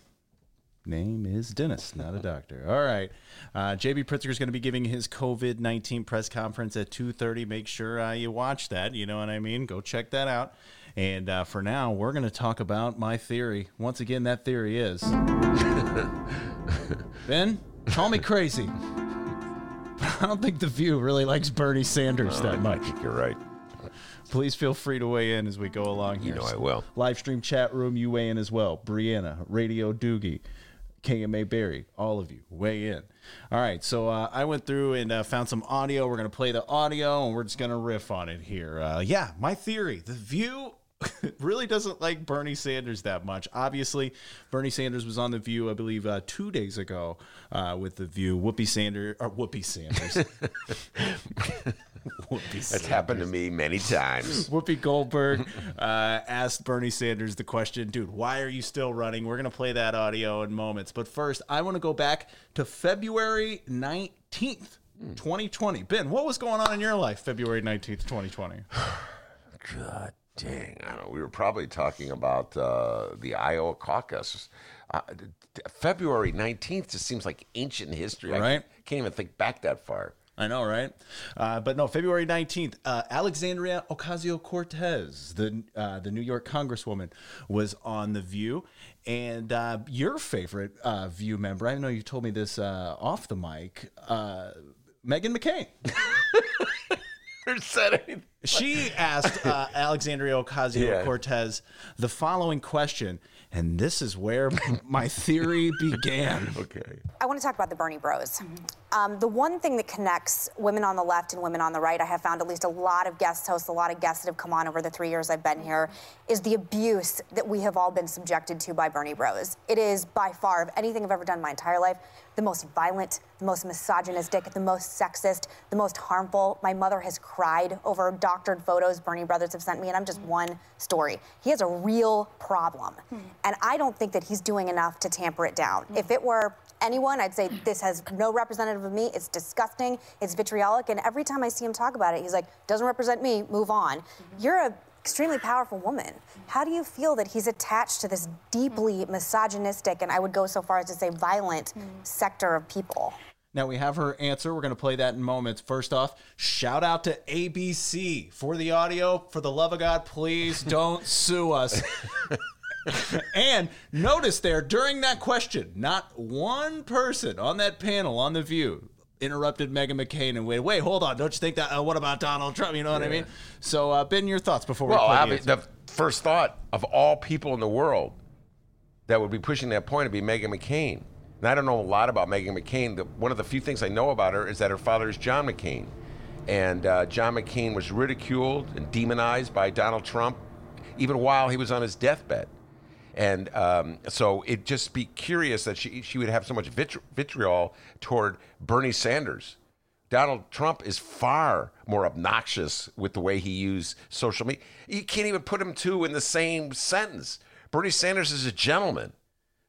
Name is Dennis, not a doctor. All right. Uh, JB Pritzker is going to be giving his COVID 19 press conference at 2.30. Make sure uh, you watch that. You know what I mean? Go check that out. And uh, for now, we're going to talk about my theory. Once again, that theory is Ben, call me crazy. I don't think The View really likes Bernie Sanders that much. You're right. Please feel free to weigh in as we go along here. You know I will. Live stream chat room, you weigh in as well. Brianna, Radio Doogie, KMA Barry, all of you weigh in. All right, so uh, I went through and uh, found some audio. We're to play the audio and we're just to riff on it here. Uh, yeah, my theory the view really doesn't like Bernie Sanders that much. Obviously, Bernie Sanders was on The View, I believe, uh, two days ago uh, with The View. Whoopi Sanders, or Whoopi Sanders. Whoopi That's happened to me many times. Whoopi Goldberg uh, asked Bernie Sanders the question, dude, why are you still running? We're going to play that audio in moments. But first, I want to go back to February 19th, 2020. Ben, what was going on in your life February 19th, 2020? God dang. I don't know. We were probably talking about uh, the Iowa caucus. Uh, February 19th just seems like ancient history. I Right. can't even think back that far. I know, right? Uh, but no, February 19th, uh, Alexandria Ocasio Cortez, the, uh, the New York Congresswoman, was on The View. And uh, your favorite uh, View member, I know you told me this uh, off the mic, Meghan McCain. Said anything. She asked uh, Alexandria Ocasio Yeah. Cortez the following question, and this is where my theory began. Okay. I want to talk about the Bernie Bros. Um, the one thing that connects women on the left and women on the right, I have found at least a lot of guest hosts, a lot of guests that have come on over the three years I've been here, is the abuse that we have all been subjected to by Bernie Bros. It is by far, of anything I've ever done in my entire life, the most violent, the most misogynistic, the most sexist, the most harmful. My mother has cried over doctored photos Bernie Brothers have sent me, and I'm just mm. one story. He has a real problem. Hmm. And I don't think that he's doing enough to tamper it down. Hmm. If it were anyone, I'd say this has no representative of me. It's disgusting. It's vitriolic. And every time I see him talk about it, he's like, doesn't represent me, move on. Mm-hmm. You're a extremely powerful woman. Mm. How do you feel that he's attached to this mm. deeply misogynistic and I would go so far as to say violent sector of people? Now we have her answer. We're going to play that in moments. First off, shout out to ABC for the audio. For the love of God, please don't sue us. and notice there during that question, not one person on that panel on The View interrupted Meghan McCain and wait, wait, hold on. Don't you think that? Uh, what about Donald Trump? You know what I mean? So, uh, Ben, your thoughts before we Well, play I mean, the first thought of all people in the world that would be pushing that point would be Meghan McCain. And I don't know a lot about Meghan McCain. The, one of the few things I know about her is that her father is John McCain. And uh, John McCain was ridiculed and demonized by Donald Trump even while he was on his deathbed. And um, so it just be curious that she she would have so much vitri- vitriol toward Bernie Sanders. Donald Trump is far more obnoxious with the way he used social media. You can't even put him two in the same sentence. Bernie Sanders is a gentleman.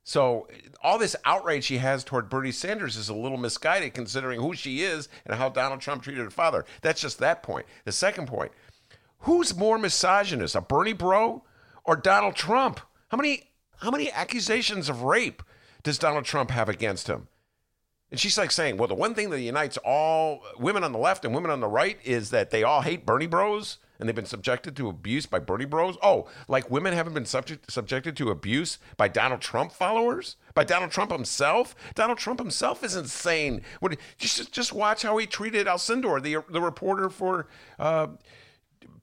So all this outrage she has toward Bernie Sanders is a little misguided considering who she is and how Donald Trump treated her father. That's just that point. The second point, who's more misogynist, a Bernie bro or Donald Trump? How many how many accusations of rape does Donald Trump have against him? And she's like saying, well, the one thing that unites all women on the left and women on the right is that they all hate Bernie bros and they've been subjected to abuse by Bernie bros. Oh, like women haven't been subject, subjected to abuse by Donald Trump followers? By Donald Trump himself? Donald Trump himself is insane. What, just, just watch how he treated Alcindor, the, the reporter for uh,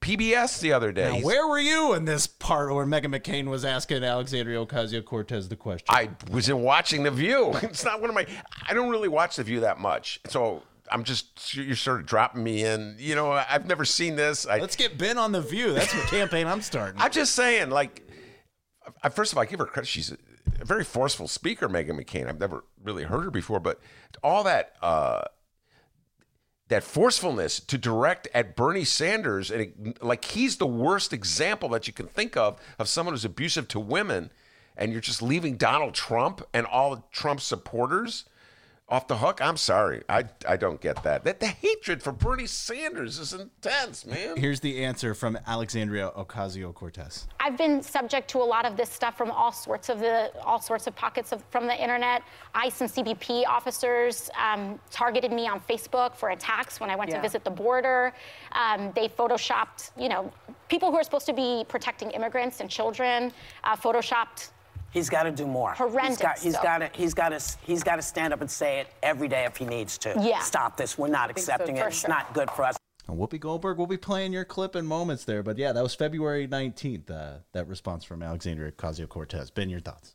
PBS the other day. Now, where were you in this part where Meghan McCain was asking Alexandria Ocasio Cortez the question? I was in watching The View. It's not one of my. I don't really watch The View that much, so I'm just you're sort of dropping me in. You know, I've never seen this. I, Let's get Ben on the view. That's what campaign I'm starting. I'm just saying, like, I, first of all, I give her credit. She's a, a very forceful speaker, Meghan McCain. I've never really heard her before, but all that. uh that forcefulness to direct at Bernie Sanders, and it, like he's the worst example that you can think of of someone who's abusive to women, and you're just leaving Donald Trump and all Trump supporters off the hook. I'm sorry, I I don't get that. That the hatred for Bernie Sanders is intense, man. Here's the answer from Alexandria Ocasio Cortez. I've been subject to a lot of this stuff from all sorts of the all sorts of pockets of, from the internet. ICE and CBP officers um, targeted me on Facebook for attacks when I went Yeah. to visit the border. Um, they photoshopped, you know, people who are supposed to be protecting immigrants and children, uh, photoshopped. He's got to do more. Horrendous He's got. Stuff. to. He's got to. He's got to stand up and say it every day if he needs to. Yeah. Stop this. We're not accepting for it. It's sure. not good for us. And Whoopi Goldberg will be playing your clip in moments there. But yeah, that was February 19th, uh, that response from Alexandria Ocasio Cortez. Ben, your thoughts?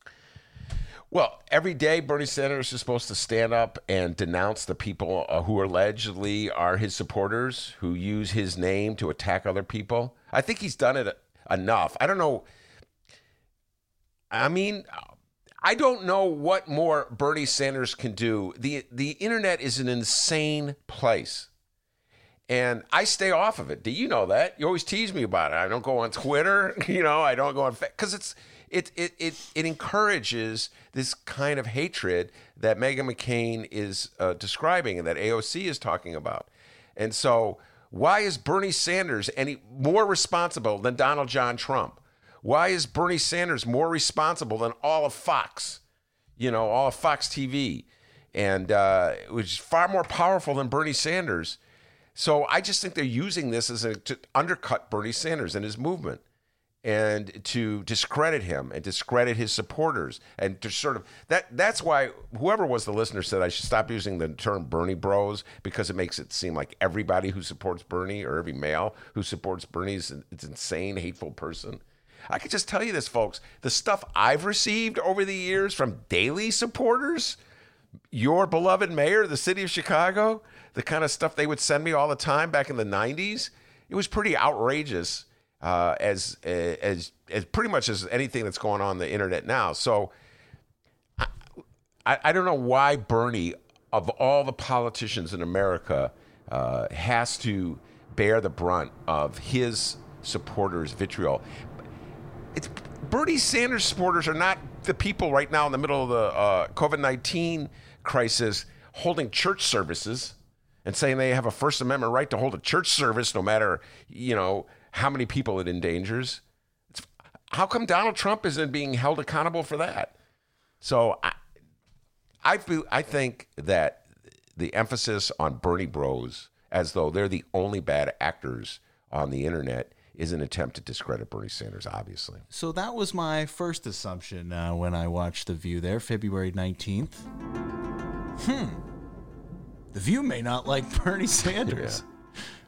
Well, every day Bernie Sanders is supposed to stand up and denounce the people uh, who allegedly are his supporters, who use his name to attack other people. I think he's done it enough. I don't know. I mean, I don't know what more Bernie Sanders can do. the The internet is an insane place. And I stay off of it. Do you know that? You always tease me about it. I don't go on Twitter. You know, I don't go on because it's it, it it it encourages this kind of hatred that Meghan McCain is uh, describing and that AOC is talking about. And so, why is Bernie Sanders any more responsible than Donald John Trump? Why is Bernie Sanders more responsible than all of Fox? You know, all of Fox TV, and uh, which is far more powerful than Bernie Sanders. So I just think they're using this as a to undercut Bernie Sanders and his movement and to discredit him and discredit his supporters and to sort of that that's why whoever was the listener said I should stop using the term Bernie bros because it makes it seem like everybody who supports Bernie or every male who supports Bernie is an insane hateful person. I could just tell you this folks, the stuff I've received over the years from Daley supporters your beloved mayor the city of Chicago, the kind of stuff they would send me all the time back in the 90s, it was pretty outrageous uh, as, as, as pretty much as anything that's going on, on the internet now. So I, I, I don't know why Bernie, of all the politicians in America, uh, has to bear the brunt of his supporters' vitriol it's Bernie Sanders supporters are not the people right now in the middle of the uh, COVID nineteen crisis holding church services and saying they have a First Amendment right to hold a church service no matter you know how many people it endangers. It's, how come Donald Trump isn't being held accountable for that? So I, I feel I think that the emphasis on Bernie Bros as though they're the only bad actors on the internet is an attempt to discredit Bernie Sanders, obviously. So that was my first assumption uh, when I watched The View there, February 19th. Hmm. The View may not like Bernie Sanders.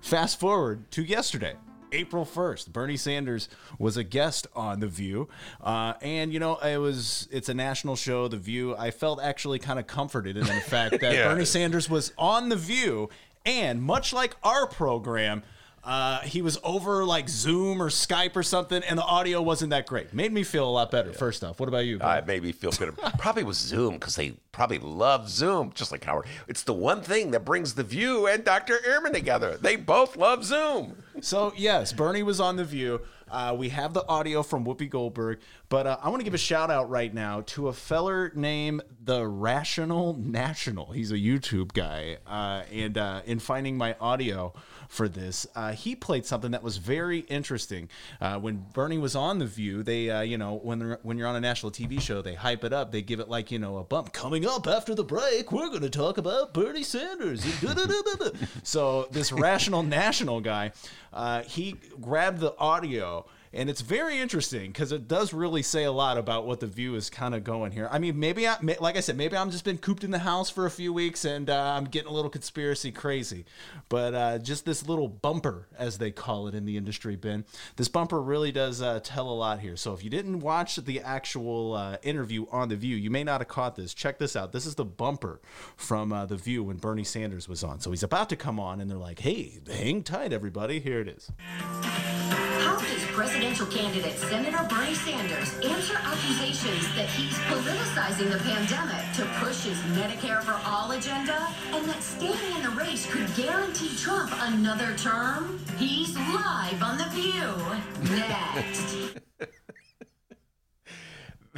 Fast forward to yesterday. April 1st, Bernie Sanders was a guest on The View. Uh, and, you know, it was, it's a national show, The View. I felt actually kind of comforted in the fact that Yeah. Bernie Sanders was on The View. And much like our program, Uh, he was over like Zoom or Skype or something, and the audio wasn't that great. Made me feel a lot better. First off, what about you? Uh, it made me feel good. probably was Zoom because they probably love Zoom, just like Howard. It's the one thing that brings The View and Dr. Ehrman together. They both love Zoom. So yes, Bernie was on the View. Uh, we have the audio from Whoopi Goldberg, but uh, I want to give a shout out right now to a feller named the Rational National. He's a YouTube guy, uh, and uh, in finding my audio for this, uh, he played something that was very interesting. Uh, when Bernie was on the View, they, you know, when when you're on a national TV show, they hype it up. They give it like you know a bump. Coming up after the break, we're going to talk about Bernie Sanders. so this Rational National guy, he grabbed the audio and it's very interesting because it does really say a lot about what the view is kind of going here. I mean, maybe I, like I said, maybe I'm just been cooped in the house for a few weeks and uh, I'm getting a little conspiracy crazy. But uh, just this little bumper, as they call it in the industry, Ben, this bumper really does uh, tell a lot here. So if you didn't watch the actual uh, interview on the View, you may not have caught this. Check this out. This is the bumper from uh, the View when Bernie Sanders was on. So he's about to come on, and they're like, "Hey, hang tight, everybody. Here it is." How does presidential candidate Senator Bernie Sanders answer accusations that he's politicizing the pandemic to push his Medicare for All agenda and that staying in the race could guarantee Trump another term? He's live on The View. Next.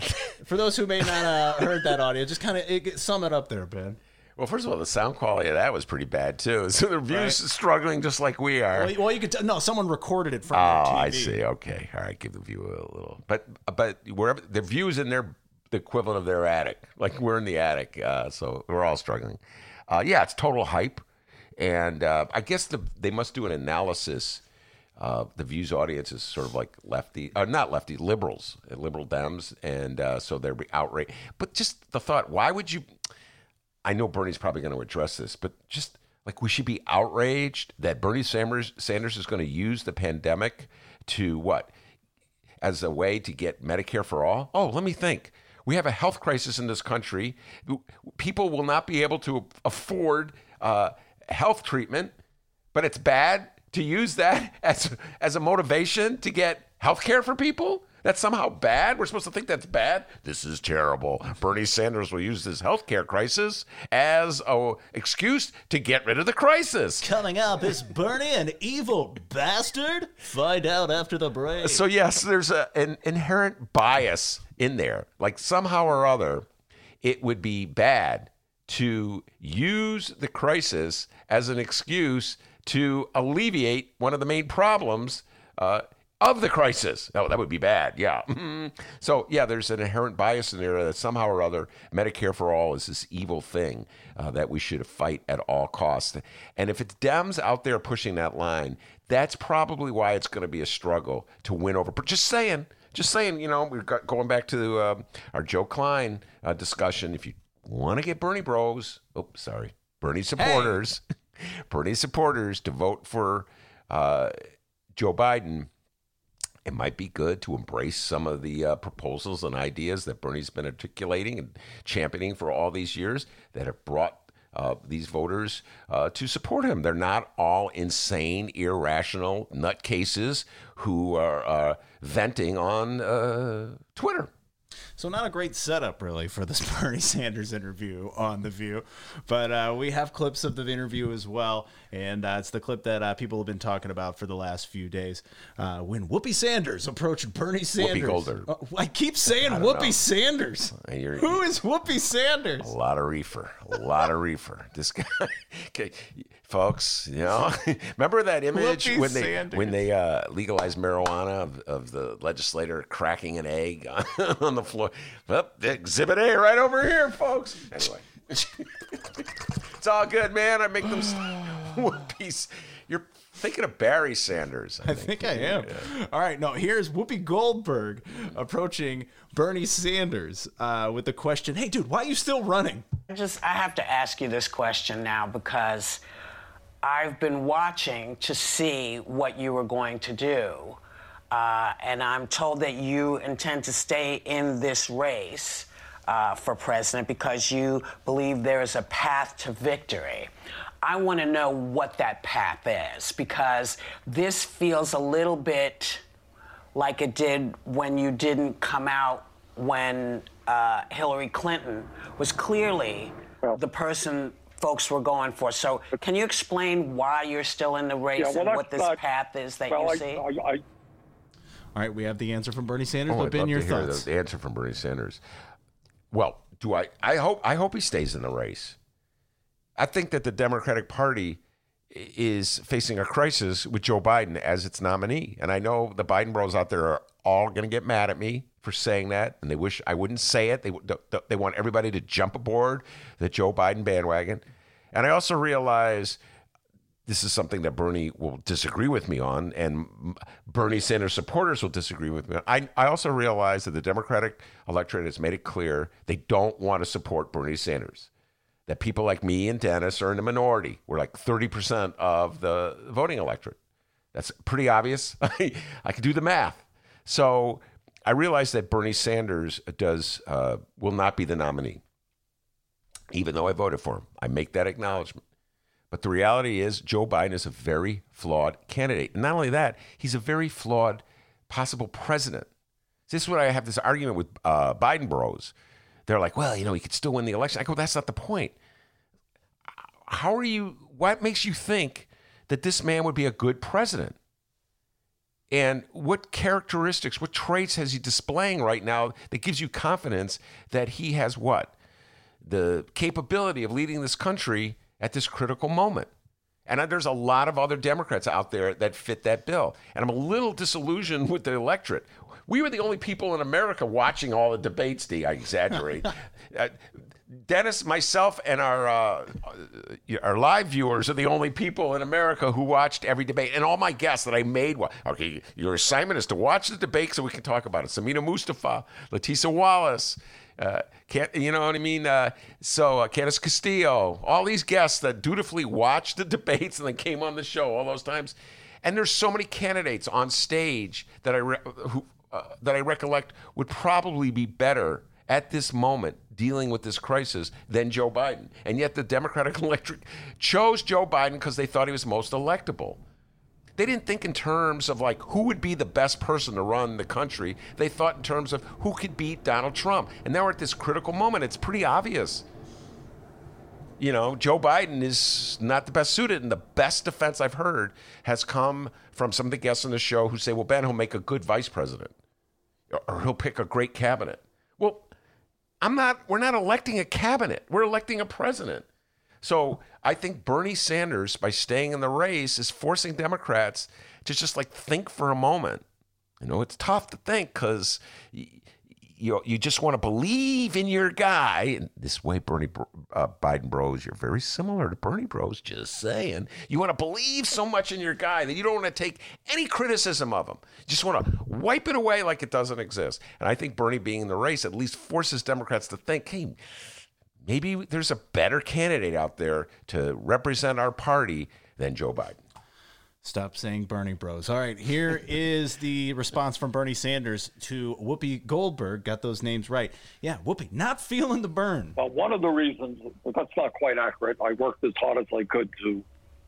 For those who may not have uh, heard that audio, just kind of sum it up there, Ben. Well, first of all, the sound quality of that was pretty bad too. So the views right. struggling just like we are. Well, well you could t- no, someone recorded it from. Oh, I see. Okay, all right, give the view a little, but but wherever the views in their the equivalent of their attic, like we're in the attic, uh, so we're all struggling. Uh, yeah, it's total hype, and uh, I guess the, they must do an analysis. Uh, the views audience is sort of like lefty, uh, not lefty, liberals, liberal Dems, and uh, so they're outraged. But just the thought, why would you? I know Bernie's probably going to address this, but just like we should be outraged that Bernie Sanders, Sanders is going to use the pandemic to what? As a way to get Medicare for all? Oh, let me think. We have a health crisis in this country. People will not be able to afford uh, health treatment, but it's bad to use that as, as a motivation to get health care for people? That's somehow bad? We're supposed to think that's bad? This is terrible. Bernie Sanders will use this health care crisis as an excuse to get rid of the crisis. Coming up, is Bernie an evil bastard? Find out after the break. So, yes, there's a, an inherent bias in there. Like, somehow or other, it would be bad to use the crisis as an excuse to alleviate one of the main problems. Uh, of the crisis. Oh, that would be bad. Yeah. so, yeah, there's an inherent bias in there that somehow or other Medicare for all is this evil thing uh, that we should fight at all costs. And if it's Dems out there pushing that line, that's probably why it's going to be a struggle to win over. But just saying, just saying, you know, we're going back to uh, our Joe Klein uh, discussion. If you want to get Bernie bros, oh, sorry, Bernie supporters, hey. Bernie supporters to vote for uh, Joe Biden it might be good to embrace some of the uh, proposals and ideas that Bernie's been articulating and championing for all these years that have brought uh, these voters uh, to support him. They're not all insane, irrational nutcases who are uh, venting on uh, Twitter. So not a great setup really for this Bernie Sanders interview on the View, but uh, we have clips of the interview as well, and uh, it's the clip that uh, people have been talking about for the last few days. Uh, when Whoopi Sanders approached Bernie Sanders, Whoopi Goldberg. Uh, I keep saying Whoopi know. Sanders. Uh, Who is Whoopi Sanders? A lot of reefer, a lot of reefer. This guy, okay, folks. You know, remember that image Whoopi when they Sanders. when they legalized marijuana of, of the legislator cracking an egg on, on the floor. Well, exhibit A right over here, folks. Anyway, it's all good, man. I make them one piece. You're thinking of Barry Sanders. I, I think. I am. Yeah. All right, no. Here's Whoopi Goldberg approaching Bernie Sanders uh, with the question, "Hey, dude, why are you still running?" I just I have to ask you this question now because I've been watching to see what you were going to do. Uh, and I'm told that you intend to stay in this race uh, for president because you believe there is a path to victory. I want to know what that path is because this feels a little bit like it did when you didn't come out when uh, Hillary Clinton was clearly the person folks were going for. So, can you explain why you're still in the race Yeah, well, and what this not- path is that well, you I, see? I, I, All right, we have the answer from Bernie Sanders. Oh, but I'd Ben, your thoughts? the answer from Bernie Sanders. Well, do I? I hope. I hope he stays in the race. I think that the Democratic Party is facing a crisis with Joe Biden as its nominee, and I know the Biden bros out there are all going to get mad at me for saying that, and they wish I wouldn't say it. They they want everybody to jump aboard the Joe Biden bandwagon, and I also realize this is something that Bernie will disagree with me on, and Bernie Sanders supporters will disagree with me on. I, I also realize that the Democratic electorate has made it clear they don't want to support Bernie Sanders. That people like me and Dennis are in the minority. We're like 30% of the voting electorate. That's pretty obvious. I, can do the math. So I realize that Bernie Sanders does uh, will not be the nominee, even though I voted for him. I make that acknowledgement. But the reality is, Joe Biden is a very flawed candidate. And not only that, he's a very flawed possible president. This is what I have this argument with uh, Biden bros. They're like, well, you know, he could still win the election. I go, that's not the point. How are you, what makes you think that this man would be a good president? And what characteristics, what traits has he displaying right now that gives you confidence that he has what? The capability of leading this country at this critical moment. And there's a lot of other Democrats out there that fit that bill. And I'm a little disillusioned with the electorate. We were the only people in America watching all the debates, D. I exaggerate. uh, Dennis, myself, and our uh, our live viewers are the only people in America who watched every debate. And all my guests that I made, wa- okay, your assignment is to watch the debate so we can talk about it. Samina Mustafa, Leticia Wallace, uh, can't, you know what I mean? Uh, so uh, Candace Castillo, all these guests that dutifully watched the debates and then came on the show all those times. And there's so many candidates on stage that I re- who uh, that I recollect would probably be better at this moment dealing with this crisis than Joe Biden. And yet the Democratic electorate chose Joe Biden because they thought he was most electable. They didn't think in terms of like who would be the best person to run the country. They thought in terms of who could beat Donald Trump. And now we're at this critical moment. It's pretty obvious. You know, Joe Biden is not the best suited, and the best defense I've heard has come from some of the guests on the show who say, well, Ben, he'll make a good vice president or he'll pick a great cabinet. Well, I'm not, we're not electing a cabinet, we're electing a president. So I think Bernie Sanders, by staying in the race, is forcing Democrats to just like think for a moment. You know, it's tough to think because you you just want to believe in your guy. And this way, Bernie uh, Biden bros, you're very similar to Bernie bros. Just saying, you want to believe so much in your guy that you don't want to take any criticism of him. You just want to wipe it away like it doesn't exist. And I think Bernie being in the race at least forces Democrats to think, hey, maybe there's a better candidate out there to represent our party than Joe Biden. Stop saying Bernie Bros. All right, here is the response from Bernie Sanders to Whoopi Goldberg. Got those names right. Yeah, Whoopi, not feeling the burn. Well, one of the reasons, but that's not quite accurate. I worked as hard as I could to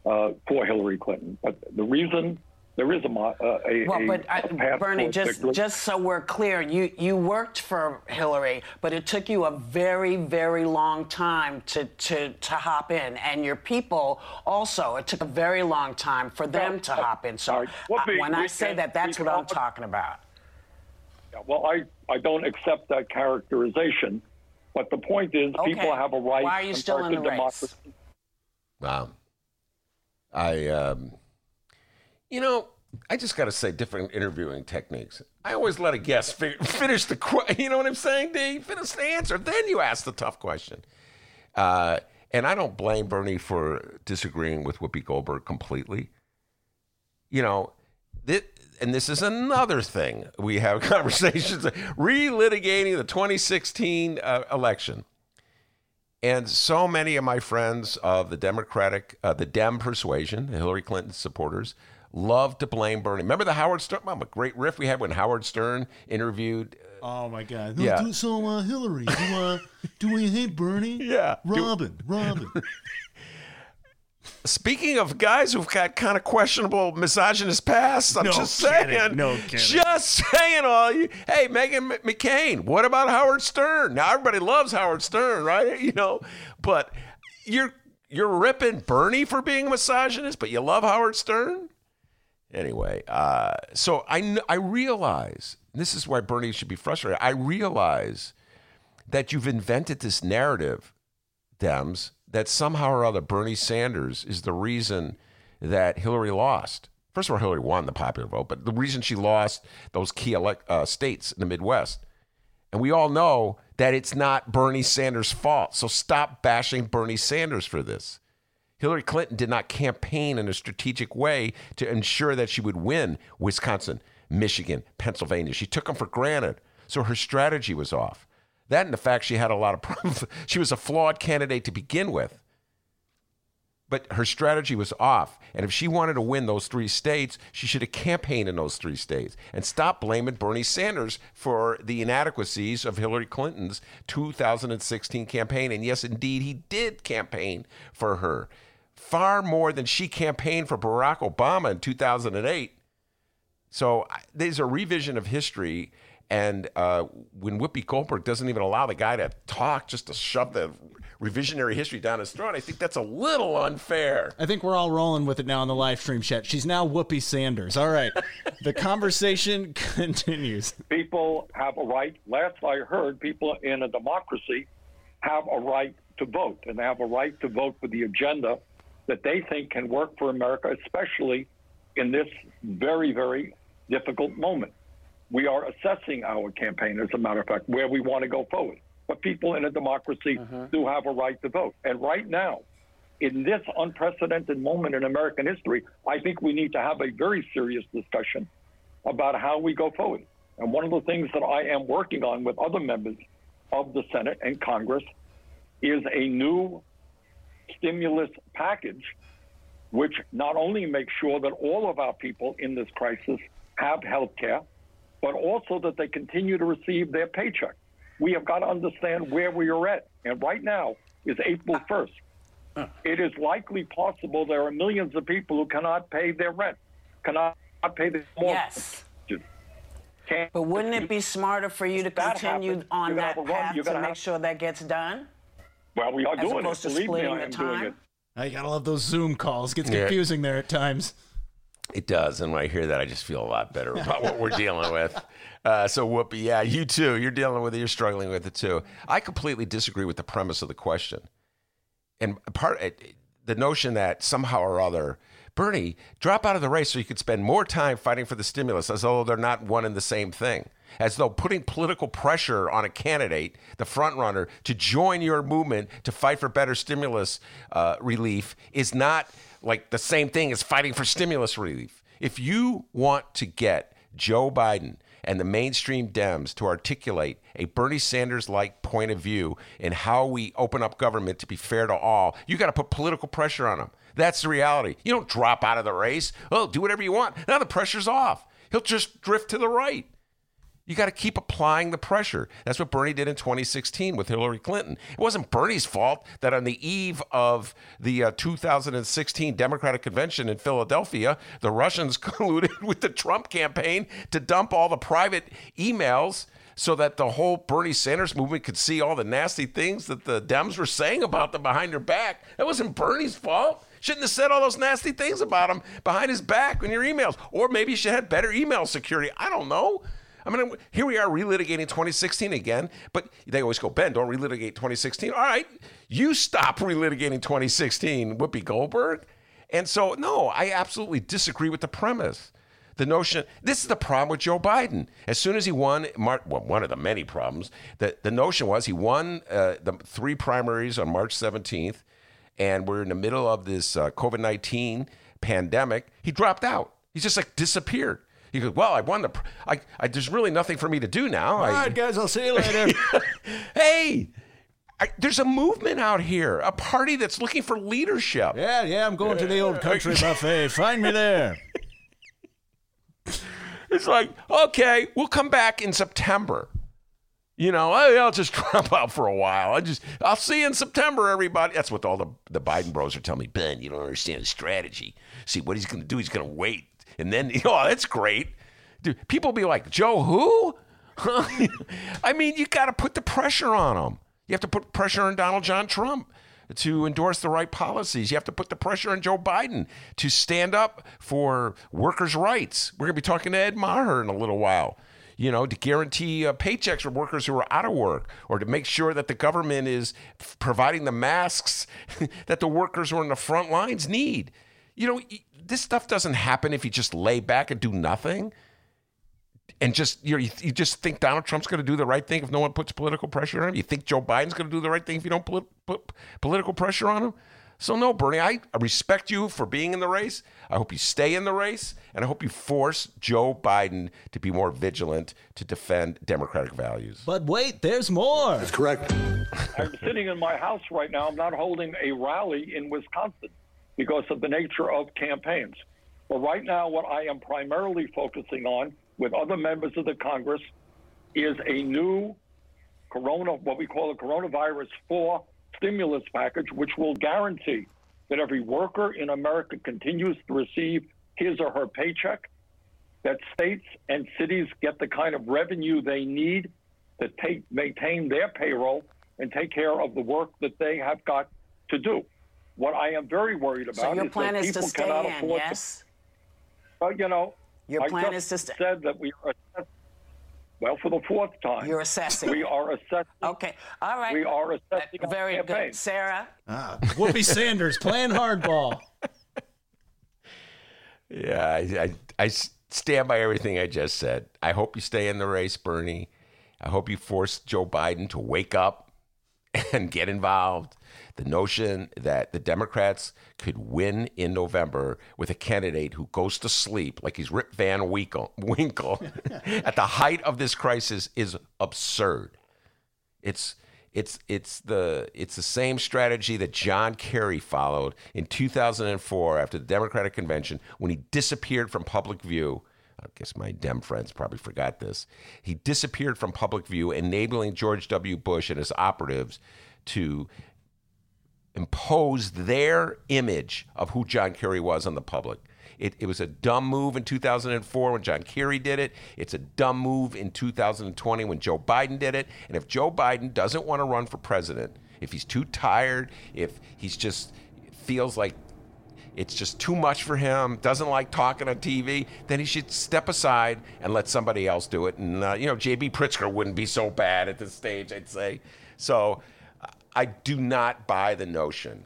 uh, for Hillary Clinton. But the reason there is a mo- uh, a, Well, a, but I, a path Bernie, just victory. just so we're clear, you you worked for Hillary, but it took you a very very long time to to to hop in, and your people also. It took a very long time for them to hop in. So all right. Well, uh, we- when I say that, that's what I'm talking about. Yeah, well, I, I don't accept that characterization. But the point is, Okay. people have a right. Why are you still in American the race? democracy. Wow. I, um, you know, I just got to say, different interviewing techniques. I always let a guest fi- finish the question. You know what I'm saying? Finish the answer. Then you ask the tough question. Uh, and I don't blame Bernie for disagreeing with Whoopi Goldberg completely. You know, thi- and this is another thing we have conversations relitigating the 2016 uh, election. And so many of my friends of the Democratic, uh, the Dem persuasion, the Hillary Clinton supporters, love to blame Bernie. Remember the Howard Stern? Oh, a great riff we had when Howard Stern interviewed. Oh my God. Yeah. Do- So, uh, Hillary, do, uh, do we hate Bernie? Yeah. Do- Robin, Robin. Speaking of guys who've got kind of questionable misogynist past, I'm No just kidding. saying. No kidding. Just saying, all you. Hey, Meghan McCain. What about Howard Stern? Now everybody loves Howard Stern, right? You know, but you're you're ripping Bernie for being a misogynist, but you love Howard Stern. Anyway, uh, so I I realize this is why Bernie should be frustrated. I realize that you've invented this narrative, Dems, that somehow or other Bernie Sanders is the reason that Hillary lost. First of all, Hillary won the popular vote, but the reason she lost those key elect, uh, states in the Midwest. And we all know that it's not Bernie Sanders' fault. So stop bashing Bernie Sanders for this. Hillary Clinton did not campaign in a strategic way to ensure that she would win Wisconsin, Michigan, Pennsylvania. She took them for granted. So her strategy was off. That and the fact she had a lot of problems. She was a flawed candidate to begin with. But her strategy was off. And if she wanted to win those three states, she should have campaigned in those three states and stop blaming Bernie Sanders for the inadequacies of Hillary Clinton's 2016 campaign. And yes, indeed, he did campaign for her far more than she campaigned for Barack Obama in 2008. So I- there's a revision of history. And uh, when Whoopi Goldberg doesn't even allow the guy to talk, just to shove the revisionary history down his throat, I think that's a little unfair. I think we're all rolling with it now on the live stream chat. She's now Whoopi Sanders. All right. the conversation continues. people have a right. Last I heard, people in a democracy have a right to vote, and they have a right to vote for the agenda that they think can work for America, especially in this very, very difficult moment. We are assessing our campaign, as a matter of fact, where we want to go forward. But people in a democracy uh-huh. do have a right to vote. And right now, in this unprecedented moment in American history, I think we need to have a very serious discussion about how we go forward. And one of the things that I am working on with other members of the Senate and Congress is a new stimulus package, which not only makes sure that all of our people in this crisis have health care, but also that they continue to receive their paycheck. We have got to understand where we are at. And right now is April 1st. It is likely possible there are millions of people who cannot pay their rent, cannot pay their mortgage. Yes. Can't- But wouldn't it be smarter for you to continue happens, on that path to make sure that gets done? Well, we are As doing it. Believe me, I the am doing time? it. I gotta love those Zoom calls. Gets Yeah. confusing there at times. It does, and when I hear that, I just feel a lot better about what we're dealing with. Uh, so, Whoopi, yeah, you too. You're dealing with it. You're struggling with it too. I completely disagree with the premise of the question, and part the notion that somehow or other, Bernie, drop out of the race so you could spend more time fighting for the stimulus, as though they're not one and the same thing. As though putting political pressure on a candidate, the front runner, to join your movement to fight for better stimulus uh, relief is not like the same thing as fighting for stimulus relief. If you want to get Joe Biden and the mainstream Dems to articulate a Bernie Sanders like point of view in how we open up government to be fair to all, you got to put political pressure on them. That's the reality. You don't drop out of the race. Oh, do whatever you want. Now the pressure's off. He'll just drift to the right. You got to keep applying the pressure. That's what Bernie did in 2016 with Hillary Clinton. It wasn't Bernie's fault that on the eve of the uh, 2016 Democratic Convention in Philadelphia, the Russians colluded with the Trump campaign to dump all the private emails so that the whole Bernie Sanders movement could see all the nasty things that the Dems were saying about them behind their back. That wasn't Bernie's fault. Shouldn't have said all those nasty things about him behind his back in your emails. Or maybe you should have better email security. I don't know. I mean, here we are relitigating 2016 again, but they always go, Ben, don't relitigate 2016. All right, you stop relitigating 2016, Whoopi Goldberg. And so, no, I absolutely disagree with the premise. The notion, this is the problem with Joe Biden. As soon as he won, well, one of the many problems, the, the notion was he won uh, the three primaries on March 17th, and we're in the middle of this uh, COVID 19 pandemic. He dropped out. He just like disappeared. He goes, Well, I won the, pr- I, I, there's really nothing for me to do now. All I, right, guys, I'll see you later. hey, I, there's a movement out here, a party that's looking for leadership. yeah, yeah, I'm going to the old country buffet. Find me there. It's like, okay, we'll come back in September. You know, hey, I'll just drop out for a while. I just, I'll see you in September, everybody. That's what all the, the Biden bros are telling me. Ben, you don't understand his strategy. See, what he's going to do, he's going to wait. And then, oh, that's great. Dude, people be like, Joe, who? I mean, you got to put the pressure on them. You have to put pressure on Donald John Trump to endorse the right policies. You have to put the pressure on Joe Biden to stand up for workers' rights. We're going to be talking to Ed Maher in a little while. You know, to guarantee uh, paychecks for workers who are out of work, or to make sure that the government is f- providing the masks that the workers who are in the front lines need. You know, this stuff doesn't happen if you just lay back and do nothing and just you, you just think Donald Trump's going to do the right thing if no one puts political pressure on him. You think Joe Biden's going to do the right thing if you don't put, put political pressure on him. So no, Bernie, I respect you for being in the race. I hope you stay in the race, and I hope you force Joe Biden to be more vigilant to defend democratic values. But wait, there's more. That's correct. I'm sitting in my house right now. I'm not holding a rally in Wisconsin because of the nature of campaigns. But right now, what I am primarily focusing on with other members of the Congress is a new corona, what we call a coronavirus 4 stimulus package, which will guarantee that every worker in America continues to receive his or her paycheck, that states and cities get the kind of revenue they need to take, maintain their payroll and take care of the work that they have got to do. What I am very worried about so your is plan that is to people stay cannot in, afford yes? to. Well, you know, Your I plan just is to stay. said that we are. Well, for the fourth time, You're assessing. We are assessing. Okay, all right. We are assessing. Uh, Very campaign. good. Sarah? Ah, Whoopi Sanders playing hardball. Yeah, I, I, I stand by everything I just said. I hope you stay in the race, Bernie. I hope you force Joe Biden to wake up and get involved. The notion that the Democrats could win in November with a candidate who goes to sleep like he's Rip Van Winkle, Winkle at the height of this crisis is absurd. It's it's it's the it's the same strategy that John Kerry followed in 2004 after the Democratic convention when he disappeared from public view. I guess my Dem friends probably forgot this. He disappeared from public view, enabling George W. Bush and his operatives to impose their image of who John Kerry was on the public. It, it, was a dumb move in 2004 when John Kerry did it. It's a dumb move in 2020 when Joe Biden did it. And if Joe Biden doesn't want to run for president, if he's too tired, if he's just feels like it's just too much for him, doesn't like talking on TV, then he should step aside and let somebody else do it. And, uh, you know, J.B. Pritzker wouldn't be so bad at this stage, I'd say. So I do not buy the notion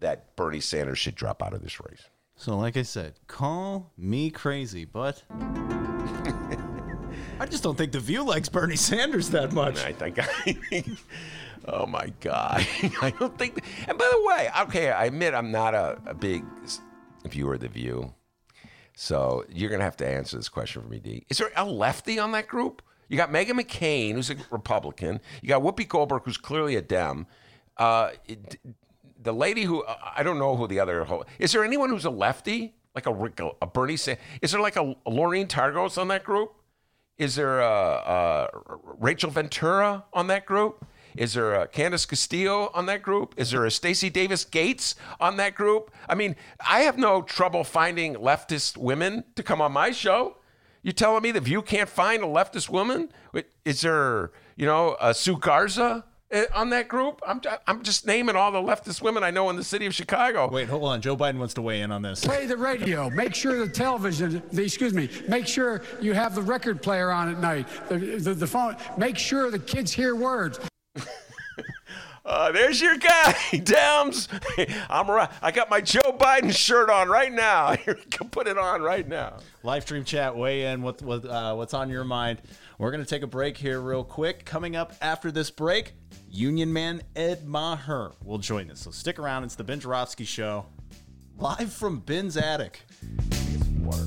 that Bernie Sanders should drop out of this race. So, like I said, call me crazy, but I just don't think the View likes Bernie Sanders that much. I think I. oh my God! I don't think. And by the way, okay, I admit I'm not a, a big viewer of the View, so you're gonna have to answer this question for me, D. Is there a lefty on that group? You got Meghan McCain, who's a Republican. You got Whoopi Goldberg, who's clearly a Dem. Uh, it, the lady who uh, I don't know who the other is. There anyone who's a lefty, like a, a Bernie? Is there like a, a Lorraine Targos on that group? Is there a, a Rachel Ventura on that group? Is there a Candice Castillo on that group? Is there a Stacy Davis Gates on that group? I mean, I have no trouble finding leftist women to come on my show. You telling me the View can't find a leftist woman? Is there, you know, a Sue Garza eh, on that group? I'm, I'm just naming all the leftist women I know in the city of Chicago. Wait, hold on. Joe Biden wants to weigh in on this. Play the radio. Make sure the television, the, excuse me, make sure you have the record player on at night, the, the, the phone. Make sure the kids hear words. Uh, there's your guy, Dems. I'm right. I got my Joe Biden shirt on right now. Here, can put it on right now. Live stream chat, weigh in. What, what uh, what's on your mind? We're gonna take a break here, real quick. Coming up after this break, Union Man Ed Maher will join us. So stick around. It's the Ben Joravsky Show, live from Ben's attic. Water.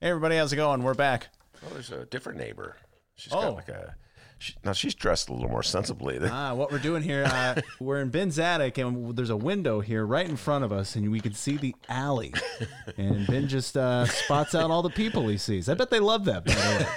Hey, everybody, how's it going? We're back. Oh, there's a different neighbor. She's Oh. got like a. She, now she's dressed a little more sensibly. Than, Ah, what we're doing here, uh, we're in Ben's attic, and there's a window here right in front of us, and we can see the alley. And Ben just uh, spots out all the people he sees. I bet they love that. By the way.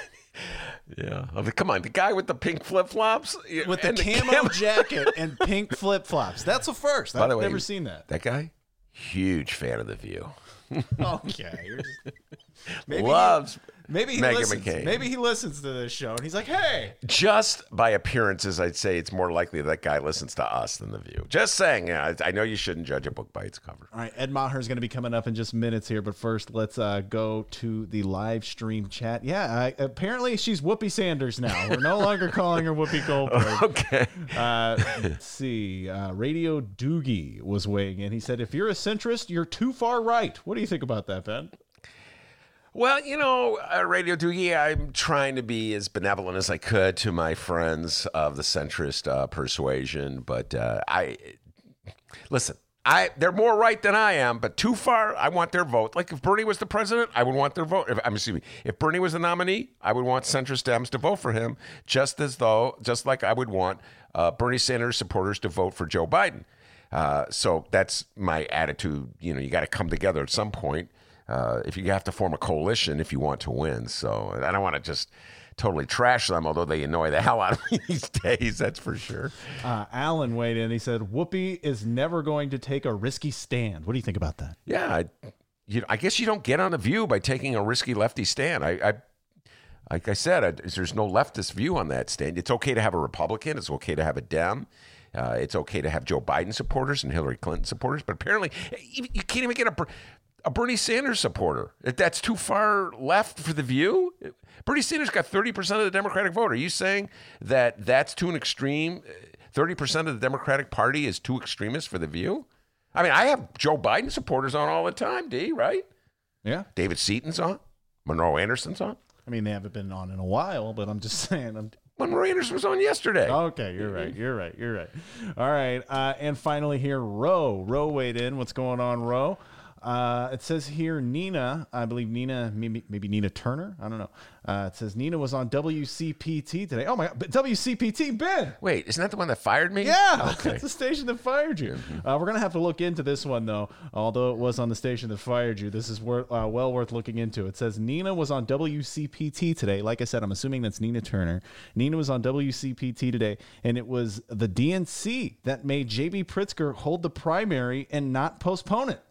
yeah. I mean, come on, the guy with the pink flip flops With the camo jacket and pink flip flops. That's a first. By I've the way, never seen that. That guy, huge fan of the View. Okay. just- maybe Loves maybe he Meghan listens. McCain. Maybe he listens to this show, and he's like, "Hey, Just by appearances, I'd say it's more likely that guy listens to us than the View. Just saying. Yeah, I I know you shouldn't judge a book by its cover. All right, Ed Maher is going to be coming up in just minutes here, but first, let's uh, go to the live stream chat. Yeah, I, apparently she's Whoopi Sanders now. We're no longer calling her Whoopi Goldberg. Okay. Uh, let's see. Uh, Radio Doogie was weighing in. He said, "If you're a centrist, you're too far right." What do you think about that, Ben? Well, you know, uh, Radio Doogie, I'm trying to be as benevolent as I could to my friends of the centrist uh, persuasion, but uh, I listen. I they're more right than I am, but too far. I want their vote. Like if Bernie was the president, I would want their vote. If, I'm me, if Bernie was the nominee, I would want centrist Dems to vote for him, just as though, just like I would want uh, Bernie Sanders supporters to vote for Joe Biden. Uh, so that's my attitude. You know, you got to come together at some point. Uh, if you have to form a coalition if you want to win. So I don't want to just totally trash them, although they annoy the hell out of me these days. That's for sure. Uh, Alan weighed in. He said, "Whoopi is never going to take a risky stand." What do you think about that? Yeah, I, you, I guess you don't get on the view by taking a risky lefty stand. I, I like I said, I, there's no leftist view on that stand. It's okay to have a Republican. It's okay to have a Dem. Uh, it's okay to have Joe Biden supporters and Hillary Clinton supporters. But apparently, you, you can't even get a, a Bernie Sanders supporter. That's too far left for the view. Bernie Sanders got 30% of the Democratic vote. Are you saying that that's too an extreme? 30% of the Democratic Party is too extremist for the view? I mean, I have Joe Biden supporters on all the time, D, right? Yeah. David Seaton's on. Monroe Anderson's on. I mean, they haven't been on in a while, but I'm just saying. I'm, Monroe Anderson was on yesterday. Okay, you're right. You're right. You're right. All right. Uh, and finally, here, Roe. Roe weighed in. What's going on, Roe? Uh, it says here Nina, I believe Nina, maybe maybe Nina Turner. I don't know. Uh, it says Nina was on WCPT today. Oh my God, WCPT, Ben. Wait, isn't that the one that fired me? Yeah, Okay. that's the station that fired you. Uh, we're gonna have to look into this one though. Although it was on the station that fired you, this is wor- uh, well worth looking into. It says Nina was on WCPT today. Like I said, I'm assuming that's Nina Turner. Nina was on WCPT today, and it was the DNC that made JB Pritzker hold the primary and not postpone it.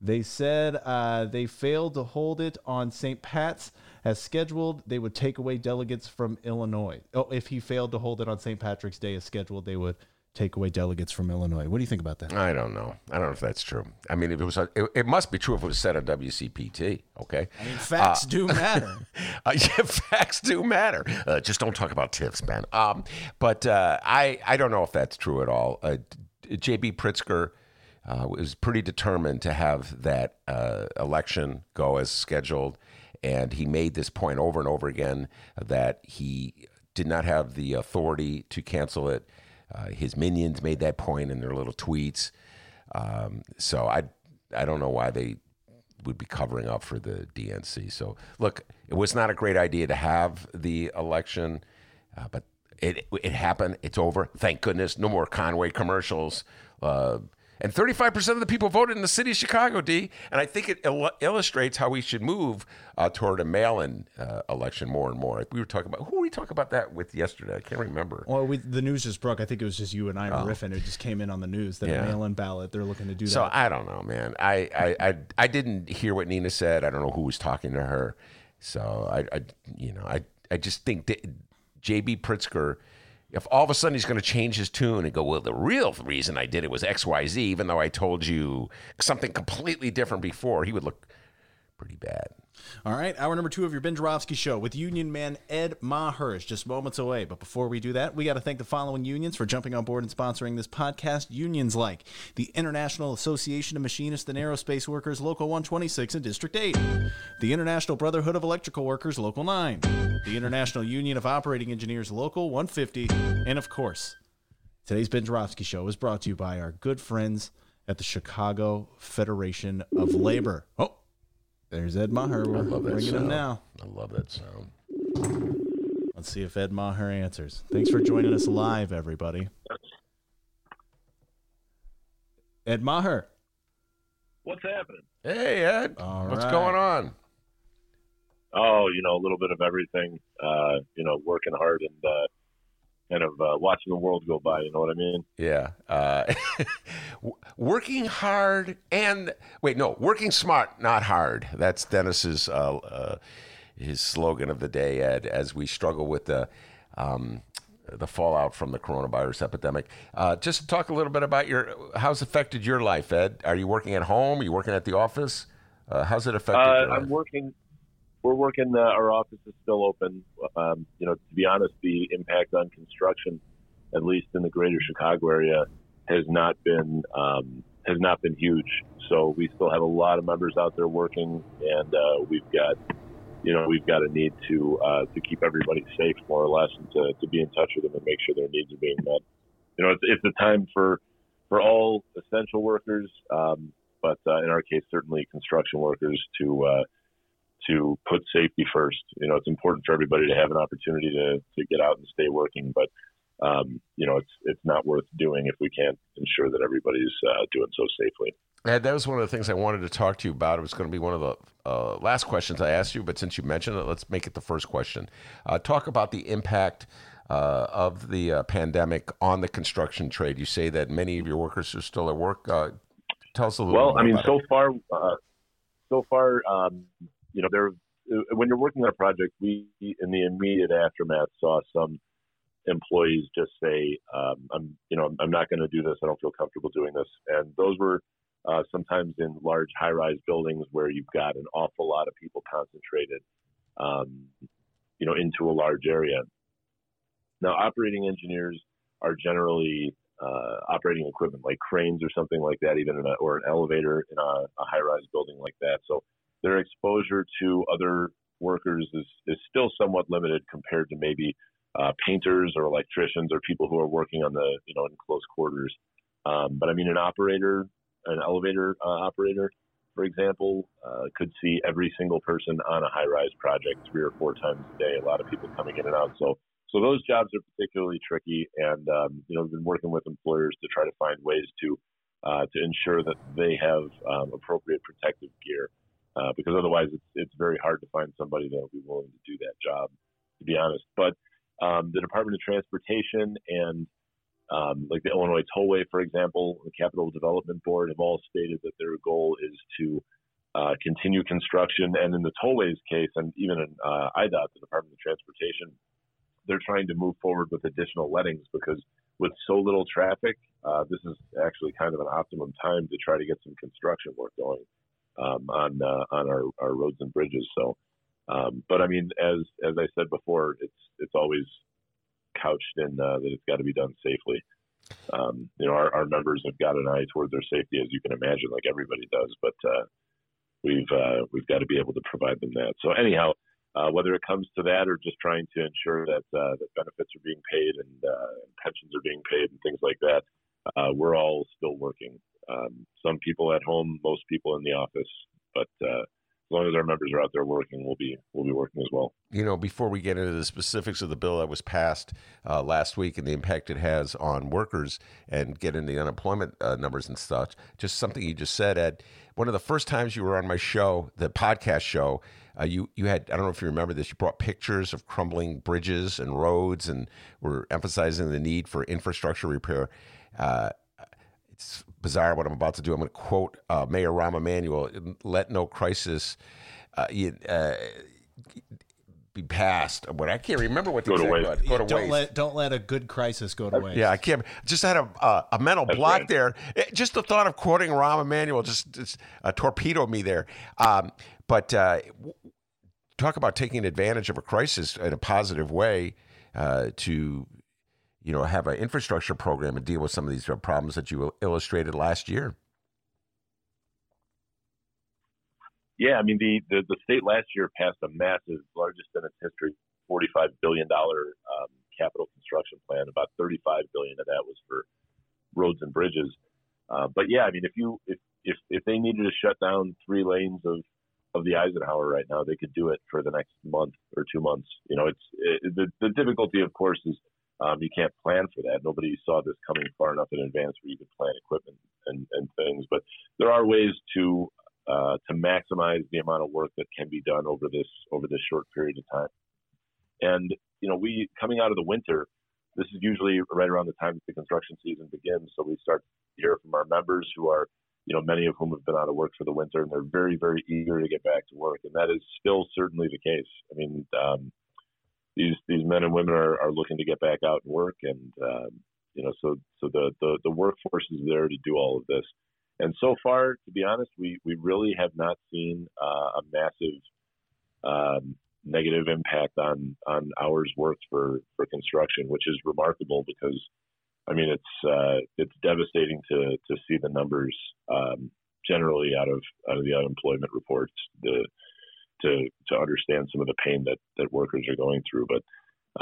They said uh, they failed to hold it on St. Pat's as scheduled. They would take away delegates from Illinois. Oh, if he failed to hold it on St. Patrick's Day as scheduled, they would take away delegates from Illinois. What do you think about that? I don't know. I don't know if that's true. I mean, if it was, it, it must be true if it was said on WCPT. Okay. I mean, facts do matter. Uh, yeah, facts do matter. Uh, just don't talk about tips, man. Um, but uh, I, I don't know if that's true at all. Uh, JB Pritzker uh, was pretty determined to have that uh, election go as scheduled, and he made this point over and over again that he did not have the authority to cancel it. Uh, his minions made that point in their little tweets. Um, so I, I don't know why they would be covering up for the DNC. So look, it was not a great idea to have the election, uh, but it it happened. It's over. Thank goodness. No more Conway commercials. Uh, and 35% of the people voted in the city of Chicago, D. And I think it il- illustrates how we should move uh, toward a mail-in uh, election more and more. We were talking about who were we talking about that with yesterday? I can't remember. Well, we, the news just broke. I think it was just you and I were riffing. It just came in on the news that Oh. Yeah. a mail-in ballot. They're looking to do So that. I don't know, man. I, I, I, I didn't hear what Nina said. I don't know who was talking to her. So I, I you know, I, I just think that JB Pritzker, if all of a sudden he's going to change his tune and go, well, the real reason I did it was X, Y, Z, even though I told you something completely different before, he would look pretty bad. All right, hour number two of your Ben Joravsky Show with Union Man Ed Maher is just moments away. But before we do that, we got to thank the following unions for jumping on board and sponsoring this podcast. Unions like the International Association of Machinists and Aerospace Workers, Local 126 and District 8, the International Brotherhood of Electrical Workers, Local 9, the International Union of Operating Engineers, Local 150, and of course, today's Ben Joravsky Show is brought to you by our good friends at the Chicago Federation of Labor. Oh, there's Ed Maher. We're love that bringing him sound. now. I love that sound. Let's see if Ed Maher answers. Thanks for joining us live, everybody. Ed Maher. What's happening? Hey, Ed. All What's right. going on? Oh, you know, a little bit of everything. Uh, you know, working hard and uh, kind of uh, watching the world go by. You know what I mean? Yeah. Uh, working hard and wait, no, working smart, not hard. That's Dennis's uh, uh, his slogan of the day, Ed, as we struggle with the um, the fallout from the coronavirus epidemic. Uh, just talk a little bit about your how's affected your life, Ed. Are you working at home? Are you working at the office? Uh, how's it affected Uh? I'm working. We're working. Uh, our office is still open. Um, you know, to be honest, the impact on construction, at least in the greater Chicago area, has not been um, has not been huge. So we still have a lot of members out there working, and uh, we've got, you know, we've got a need to uh, to keep everybody safe, more or less, and to, to be in touch with them and make sure their needs are being met. You know, it's, it's a time for for all essential workers, um, but uh, in our case, certainly construction workers to uh, to put safety first. You know, it's important for everybody to have an opportunity to, to get out and stay working, but um, you know, it's it's not worth doing if we can't ensure that everybody's uh, doing so safely. Ed, that was one of the things I wanted to talk to you about. It was going to be one of the uh, last questions I asked you, but since you mentioned it, let's make it the first question. Uh, talk about the impact uh, of the uh, pandemic on the construction trade. You say that many of your workers are still at work. Uh, tell us a little. Well, I mean, so it. far, uh, so far, um, you know, there uh, when you're working on a project, we in the immediate aftermath saw some employees just say, um, "I'm, you know, I'm not going to do this. I don't feel comfortable doing this." And those were uh, sometimes in large high-rise buildings where you've got an awful lot of people concentrated, um, you know, into a large area. Now, operating engineers are generally uh, operating equipment like cranes or something like that, even a, or an elevator in a, a high-rise building like that. So their exposure to other workers is, is still somewhat limited compared to maybe uh, painters or electricians or people who are working on the you know in close quarters. Um, but I mean, an operator, an elevator uh, operator, for example, uh, could see every single person on a high-rise project three or four times a day. A lot of people coming in and out. So so those jobs are particularly tricky, and um, you know we've been working with employers to try to find ways to uh, to ensure that they have um, appropriate protective gear, uh, because otherwise it's it's very hard to find somebody that will be willing to do that job, to be honest. But um, the Department of Transportation and um, like the Illinois Tollway, for example, the Capital Development Board have all stated that their goal is to uh, continue construction, and in the tollways case, and even in uh, IDOT, the Department of Transportation, they're trying to move forward with additional lettings because with so little traffic, uh, this is actually kind of an optimum time to try to get some construction work going um, on uh, on our, our roads and bridges. So, um, but I mean, as as I said before, it's it's always couched in uh, that it's got to be done safely. Um, you know, our, our members have got an eye toward their safety, as you can imagine, like everybody does. But uh, we've uh, we've got to be able to provide them that. So anyhow, uh, whether it comes to that or just trying to ensure that uh, that benefits are being paid and, uh, pensions are being paid and things like that, uh, we're all still working. Um, some people at home, most people in the office, but uh, as long as our members are out there working, we'll be we'll be working as well. You know, before we get into the specifics of the bill that was passed uh, last week and the impact it has on workers and get into the unemployment uh, numbers and such, just something you just said, Ed. One of the first times you were on my show, the podcast show, uh, you you had I don't know if you remember this. You brought pictures of crumbling bridges and roads, and were emphasizing the need for infrastructure repair. It's bizarre what I'm about to do. I'm going to quote uh, Mayor Rahm Emanuel: "Let no crisis uh, you, uh, be passed." But I can't remember what the Go to exact waste. was. Go to don't waste. let don't let a good crisis go to waste. Yeah, I can't. Just had a uh, a mental That's block right. there. It- just the thought of quoting Rahm Emanuel just, just uh, torpedoed me there. Um, but uh, talk about taking advantage of a crisis in a positive way uh, to, you know, have an infrastructure program and deal with some of these problems that you illustrated last year. Yeah, I mean the, the, the state last year passed a massive, largest in its history, forty-five billion dollar um, capital construction plan. About thirty-five billion of that was for roads and bridges. Uh, but yeah, I mean, if you if if if they needed to shut down three lanes of of the Eisenhower right now, they could do it for the next month or two months. You know, it's it, the the difficulty, of course, is um, you can't plan for that. Nobody saw this coming far enough in advance where you could plan equipment and, and things. But there are ways to uh, to maximize the amount of work that can be done over this over this short period of time. And you know, we coming out of the winter, this is usually right around the time that the construction season begins. So we start to hear from our members who are, you know, many of whom have been out of work for the winter, and they're very, very eager to get back to work. And that is still certainly the case. I mean, um, these these men and women are, are looking to get back out and work, and um, you know, so so the, the the workforce is there to do all of this. And so far, to be honest, we we really have not seen uh, a massive um, negative impact on on hours worked for for construction, which is remarkable because I mean it's uh, it's devastating to to see the numbers um, generally out of out of the unemployment reports the to to understand some of the pain that that workers are going through. But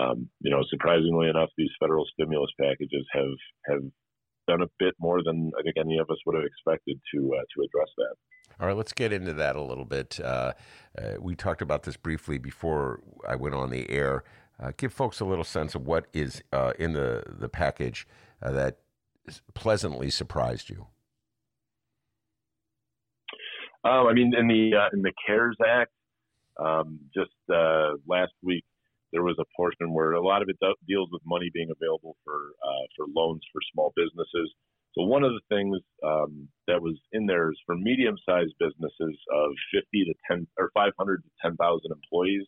um, you know, surprisingly enough, these federal stimulus packages have have done a bit more than I think any of us would have expected to uh, to address that. All right, let's get into that a little bit. Uh, uh, we talked about this briefly before I went on the air. Uh, give folks a little sense of what is uh, in the the package uh, that pleasantly surprised you. Um, I mean, in the in the CARES Act, um, just last week there was a portion where a lot of it deals with money being available for uh, for loans for small businesses. So one of the things um, that was in there is for medium-sized businesses of 50 to 10 or 500 to 10,000 employees.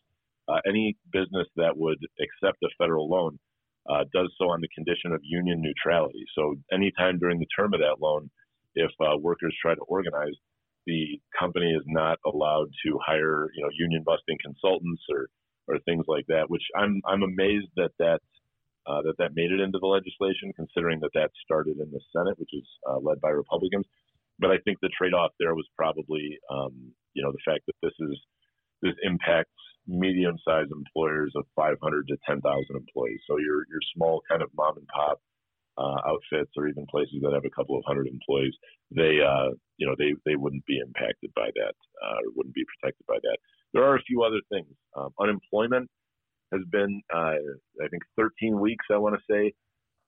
Uh, any business that would accept a federal loan uh, does so on the condition of union neutrality. So anytime during the term of that loan, if uh, workers try to organize, the company is not allowed to hire, you know, union busting consultants or or things like that. Which I'm I'm amazed that that uh, that that made it into the legislation, considering that that started in the Senate, which is uh, led by Republicans. But I think the trade-off there was probably, um, you know, the fact that this is this impacts medium-sized employers of 500 to 10,000 employees. So your your small kind of mom and pop uh, outfits, or even places that have a couple of hundred employees, they uh, you know they they wouldn't be impacted by that uh, or wouldn't be protected by that. There are a few other things. Um, unemployment has been, uh, I think, 13 weeks, I want to say.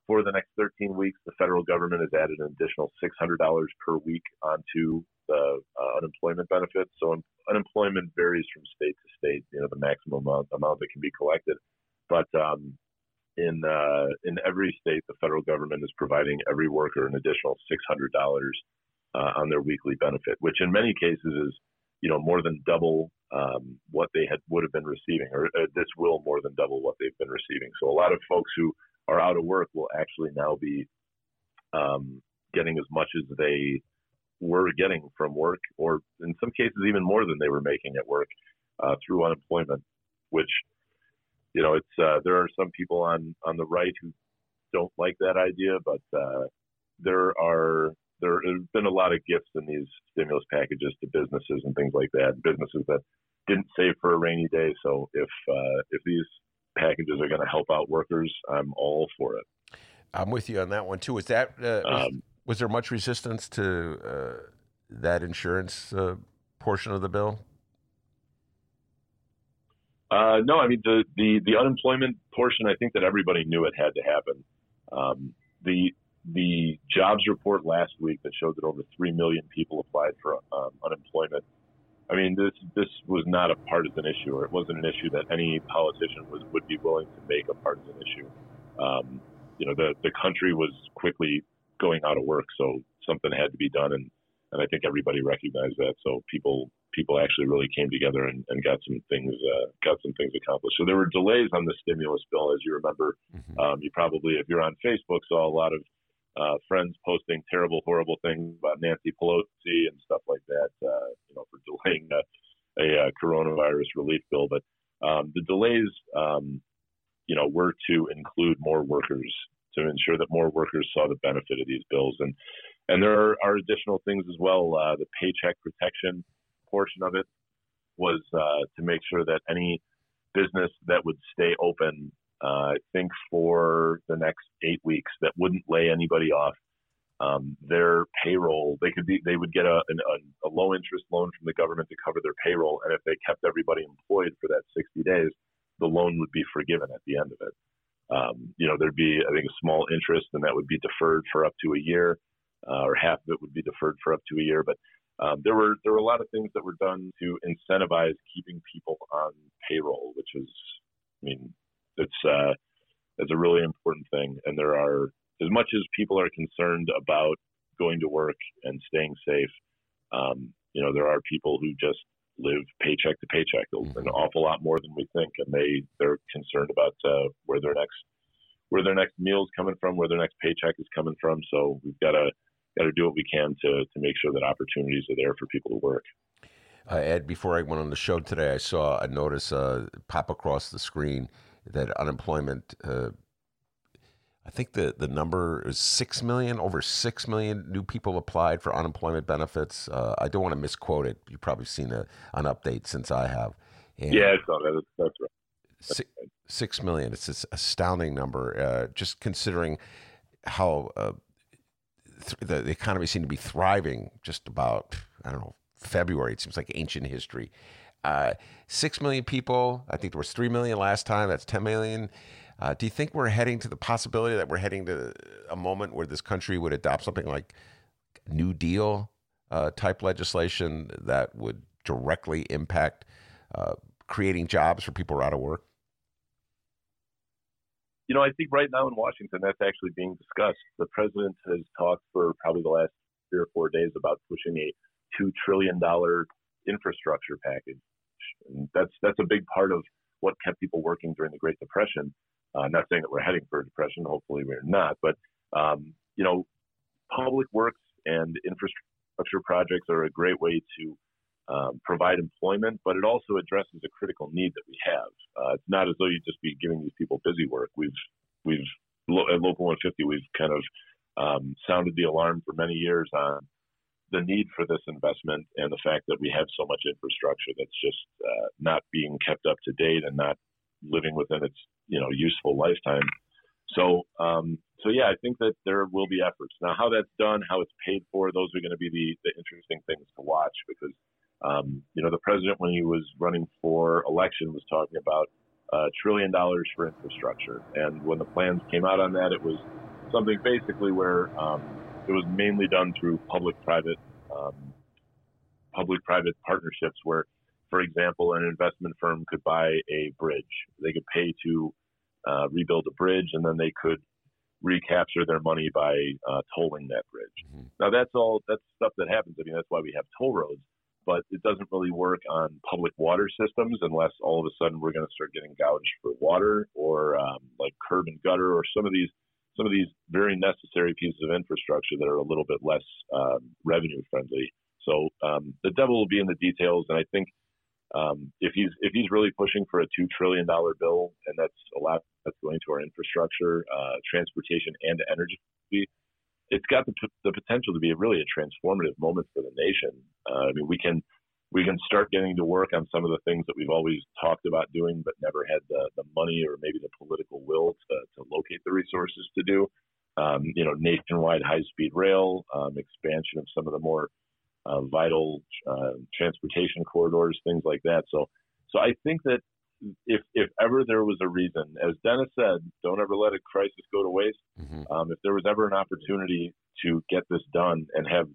For the next 13 weeks, the federal government has added an additional $600 per week onto the uh, unemployment benefits. So un- unemployment varies from state to state, you know, the maximum amount, amount that can be collected. But um, in uh, in every state, the federal government is providing every worker an additional $600 uh, on their weekly benefit, which in many cases is you know more than double um, what they had would have been receiving, or uh, this will more than double what they've been receiving. So a lot of folks who are out of work will actually now be um, getting as much as they were getting from work, or in some cases even more than they were making at work uh, through unemployment. Which you know, it's uh, there are some people on on the right who don't like that idea, but uh, there are there has been a lot of gifts in these stimulus packages to businesses and things like that. Businesses that didn't save for a rainy day. So if uh, if these packages are going to help out workers, I'm all for it. I'm with you on that one too. Was that uh, was, um, was, there much resistance to uh, that insurance uh, portion of the bill? Uh, no, I mean the, the the unemployment portion. I think that everybody knew it had to happen. Um, the the jobs report last week that showed that over three million people applied for um, unemployment. I mean, this this was not a partisan issue, or it wasn't an issue that any politician was would be willing to make a partisan issue. Um, you know, the the country was quickly going out of work, so something had to be done, and and I think everybody recognized that. So people people actually really came together and, and got some things uh, got some things accomplished. So there were delays on the stimulus bill, as you remember. Mm-hmm. Um, you probably, if you're on Facebook, saw a lot of uh, friends posting terrible, horrible things about Nancy Pelosi and stuff like that, uh, you know, for delaying uh, a uh, coronavirus relief bill. But um, the delays, um, you know, were to include more workers to ensure that more workers saw the benefit of these bills. And and there are, are additional things as well. Uh, the paycheck protection portion of it was uh, to make sure that any business that would stay open, uh, I think for the next eight weeks, that wouldn't lay anybody off. Um, their payroll, they could be, they would get a, a, a low interest loan from the government to cover their payroll, and if they kept everybody employed for that 60 days, the loan would be forgiven at the end of it. Um, you know, there'd be, I think, a small interest, and that would be deferred for up to a year, uh, or half of it would be deferred for up to a year. But um, there were there were a lot of things that were done to incentivize keeping people on payroll, which is, I mean, it's uh, it's a really important thing. And there are as much as people are concerned about going to work and staying safe, um, you know, there are people who just live paycheck to paycheck, mm-hmm. an awful lot more than we think, and they they're concerned about uh, where their next where their next meal is coming from, where their next paycheck is coming from. So we've got to got to do what we can to to make sure that opportunities are there for people to work. Uh, Ed, before I went on the show today, I saw a notice uh, pop across the screen that unemployment uh, I think the, the number is 6 million, over 6 million new people applied for unemployment benefits. Uh, I don't want to misquote it. You've probably seen a, an update since I have. And yeah, that's, that's right. Six, six million. It's this astounding number. Uh, just considering how uh, th- the, economy seemed to be thriving just about, I don't know, February. It seems like ancient history. Uh, six million people. I think there was three million last time. That's 10 million. Uh, do you think we're heading to the possibility that we're heading to a moment where this country would adopt something like New Deal uh, type legislation that would directly impact uh, creating jobs for people who are out of work? You know, I think right now in Washington, that's actually being discussed. The president has talked for probably the last three or four days about pushing a two trillion dollar infrastructure package. And that's that's a big part of what kept people working during the Great Depression. Uh, not saying that we're heading for a depression. Hopefully, we're not. But um, you know, public works and infrastructure projects are a great way to um, provide employment, but it also addresses a critical need that we have. Uh, it's not as though you'd just be giving these people busy work. We've we've at Local 150 we've kind of um, sounded the alarm for many years on the need for this investment and the fact that we have so much infrastructure that's just uh, not being kept up to date and not living within its you know useful lifetime. So um, so yeah, I think that there will be efforts now. How that's done, how it's paid for, those are going to be the, the interesting things to watch because um, you know the president when he was running for election was talking about a trillion dollars for infrastructure, and when the plans came out on that, it was something basically where um, it was mainly done through public-private um, public-private partnerships where for example, an investment firm could buy a bridge. They could pay to uh, rebuild a bridge, and then they could recapture their money by uh, tolling that bridge. Mm-hmm. Now, that's all that's stuff that happens. I mean, that's why we have toll roads, but it doesn't really work on public water systems unless all of a sudden we're going to start getting gouged for water or um, like curb and gutter or some of these some of these very necessary pieces of infrastructure that are a little bit less um, revenue friendly. So um, the devil will be in the details, and I think um, if he's if he's really pushing for a two trillion dollar bill, and that's a lot that's going to our infrastructure, uh, transportation, and energy, it's got the, the potential to be a really a transformative moment for the nation. Uh, I mean, we can we can start getting to work on some of the things that we've always talked about doing, but never had the, the money or maybe the political will to, to locate the resources to do. Um, you know, nationwide high speed rail, um, expansion of some of the more uh, vital uh, transportation corridors, things like that. So, so I think that if if ever there was a reason, as Dennis said, don't ever let a crisis go to waste. Mm-hmm. Um, if there was ever an opportunity to get this done and have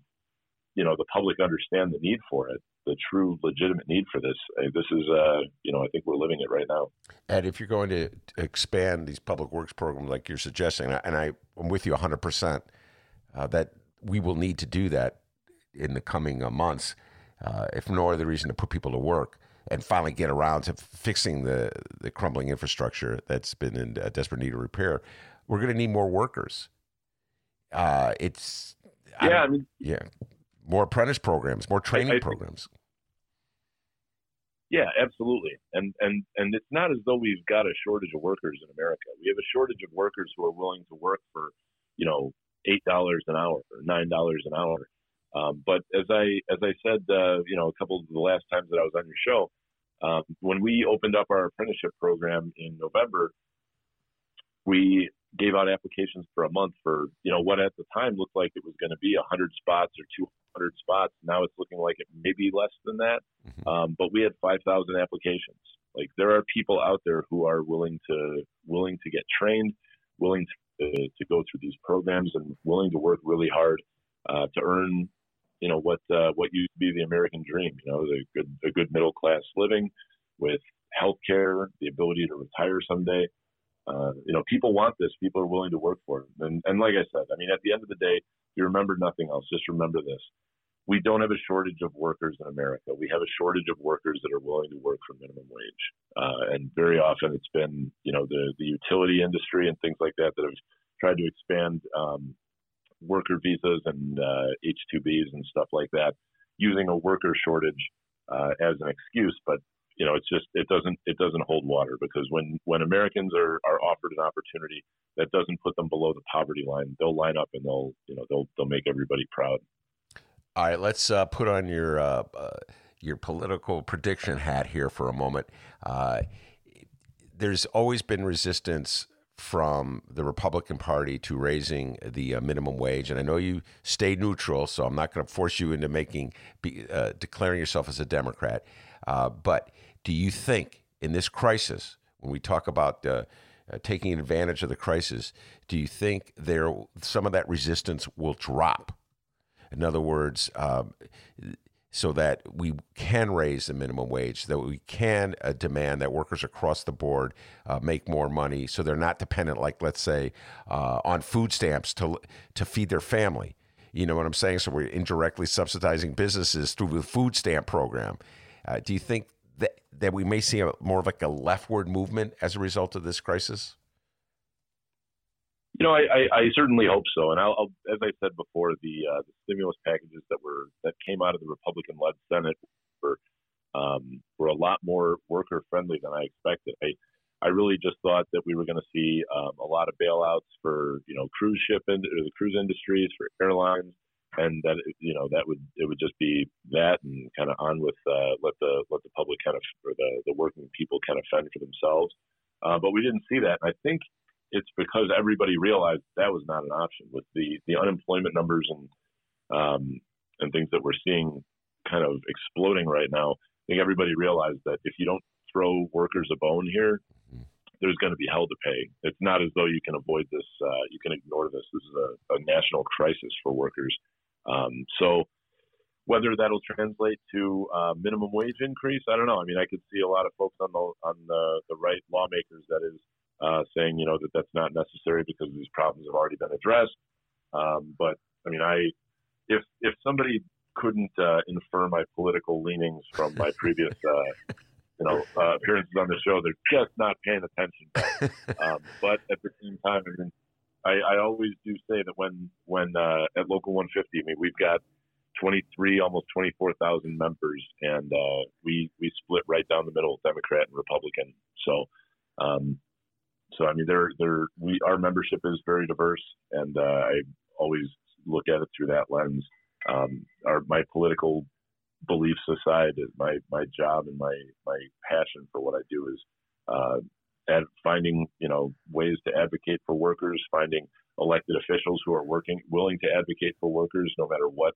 you know the public understand the need for it, the true legitimate need for this, this is uh, you know I think we're living it right now. And if you're going to expand these public works programs like you're suggesting, and I, am with you 100 uh, percent that we will need to do that in the coming uh, months, uh, if no other reason to put people to work and finally get around to fixing the, the crumbling infrastructure that's been in desperate need of repair, we're going to need more workers. Uh, it's yeah, I, I, mean, yeah, more apprentice programs, more training I, programs. Yeah, absolutely. And and and it's not as though we've got a shortage of workers in America. We have a shortage of workers who are willing to work for, you know, eight dollars an hour or nine dollars an hour. Um, but as I as I said, uh, you know, a couple of the last times that I was on your show, um, when we opened up our apprenticeship program in November, we gave out applications for a month for you know what at the time looked like it was going to be 100 spots or 200 spots. Now it's looking like it may be less than that. Mm-hmm. Um, but we had 5,000 applications. Like there are people out there who are willing to willing to get trained, willing to, to go through these programs, and willing to work really hard uh, to earn you know what uh, what used to be the American dream. You know, the good a good middle class living with health care, the ability to retire someday. Uh, you know, people want this. People are willing to work for it. And, and like I said, I mean, at the end of the day, you remember nothing else. Just remember this. We don't have a shortage of workers in America. We have a shortage of workers that are willing to work for minimum wage. Uh, and very often it's been, you know, the, the utility industry and things like that that have tried to expand um, worker visas and uh, H-2Bs and stuff like that using a worker shortage uh, as an excuse. But you know, it's just it doesn't it doesn't hold water because when when Americans are are offered an opportunity that doesn't put them below the poverty line, they'll line up and they'll you know they'll they'll make everybody proud. All right, let's uh, put on your uh, uh, your political prediction hat here for a moment. Uh, there's always been resistance from the Republican Party to raising the uh, minimum wage, and I know you stay neutral, so I'm not going to force you into making be, uh, declaring yourself as a Democrat. but do you think in this crisis, when we talk about uh, uh, taking advantage of the crisis, do you think there some of that resistance will drop? In other words, um, so that we can raise the minimum wage, that we can uh, demand that workers across the board uh, make more money, so they're not dependent, like let's say, uh, on food stamps to to feed their family. You know what I'm saying? So we're indirectly subsidizing businesses through the food stamp program. Uh, do you think that that we may see a, more of like a leftward movement as a result of this crisis? You know, I, I, I certainly hope so. And I'll, I'll, as I said before, the, uh, the stimulus packages that were that came out of the Republican-led Senate were um, were a lot more worker friendly than I expected. I I really just thought that we were going to see um, a lot of bailouts for you know cruise ship and the cruise industries for airlines and that you know that would it would just be that and kind of on with uh, let the let the public kind of or the the working people kind of fend for themselves. Uh, but we didn't see that. And I think it's because everybody realized that was not an option with the the unemployment numbers and um, and things that we're seeing kind of exploding right now. I think everybody realized that if you don't throw workers a bone here, there's going to be hell to pay. It's not as though you can avoid this. Uh, you can ignore this. This is a, a national crisis for workers. Um, so whether that'll translate to uh, minimum wage increase, I don't know. I mean, I could see a lot of folks on the on the, the right lawmakers that is uh, saying, you know, that that's not necessary because these problems have already been addressed. Um, but I mean, I if if somebody couldn't uh, infer my political leanings from my previous, uh, you know, uh, appearances on the show, they're just not paying attention. um, but at the same time, I mean, I, I always do say that when when uh, at local 150, I mean we've got 23, almost 24,000 members, and uh, we we split right down the middle, Democrat and Republican. So, um, so I mean, there there we our membership is very diverse, and uh, I always look at it through that lens. Um, our my political beliefs aside, my my job and my my passion for what I do is uh, at finding you know ways to advocate for workers, finding elected officials who are working willing to advocate for workers no matter what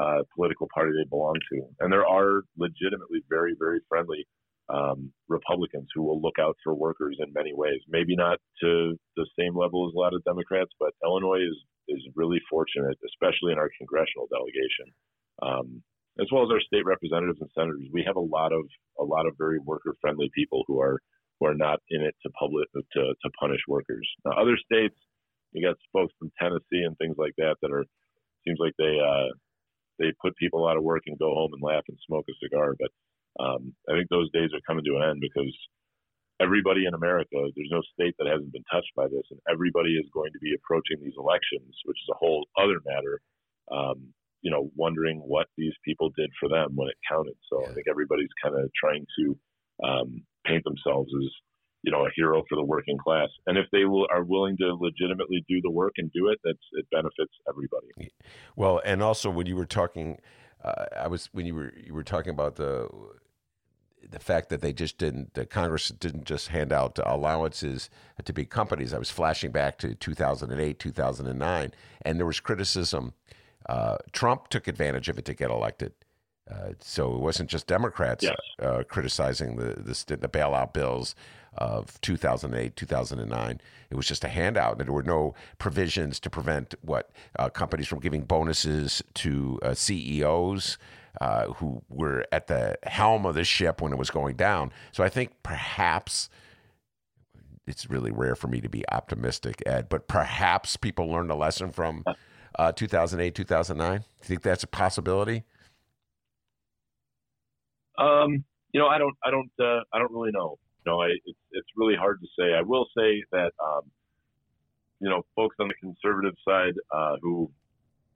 uh, political party they belong to. And there are legitimately very very friendly um, Republicans who will look out for workers in many ways. Maybe not to the same level as a lot of Democrats, but Illinois is is really fortunate, especially in our congressional delegation. Um, as well as our state representatives and senators, we have a lot of a lot of very worker friendly people who are who are not in it to public to, to punish workers. Now, other states, you got folks from Tennessee and things like that that are seems like they uh, they put people out of work and go home and laugh and smoke a cigar. But um, I think those days are coming to an end because everybody in America, there's no state that hasn't been touched by this, and everybody is going to be approaching these elections, which is a whole other matter. Um, you know wondering what these people did for them when it counted. So I think everybody's kind of trying to um, paint themselves as you know a hero for the working class. And if they will, are willing to legitimately do the work and do it, that's it benefits everybody. Well, and also when you were talking, uh, I was when you were you were talking about the the fact that they just didn't, the Congress didn't just hand out allowances to big companies. I was flashing back to 2008, 2009, and there was criticism. Uh, Trump took advantage of it to get elected. Uh, so it wasn't just Democrats Yes. uh, criticizing the, the the bailout bills of 2008, 2009. It was just a handout. And there were no provisions to prevent what uh, companies from giving bonuses to uh, CEOs uh, who were at the helm of the ship when it was going down. So I think perhaps it's really rare for me to be optimistic, Ed, but perhaps people learned a lesson from uh, 2008, 2009. Do you think that's a possibility? Um, you know, I don't, I don't, uh, I don't really know. You know, I, it's it's really hard to say. I will say that, um, you know, folks on the conservative side uh, who,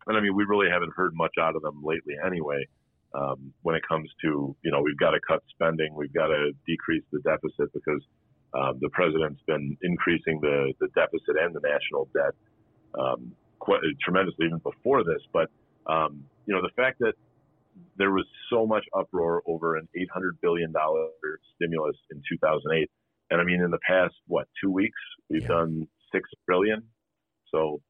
and I mean, we really haven't heard much out of them lately, anyway. Um, when it comes to, you know, we've got to cut spending, we've got to decrease the deficit because um, the president's been increasing the the deficit and the national debt um, quite tremendously even before this. But um, you know, the fact that there was so much uproar over an $800 billion stimulus in 2008. And I mean, in the past, what, two weeks, we've done six billion. So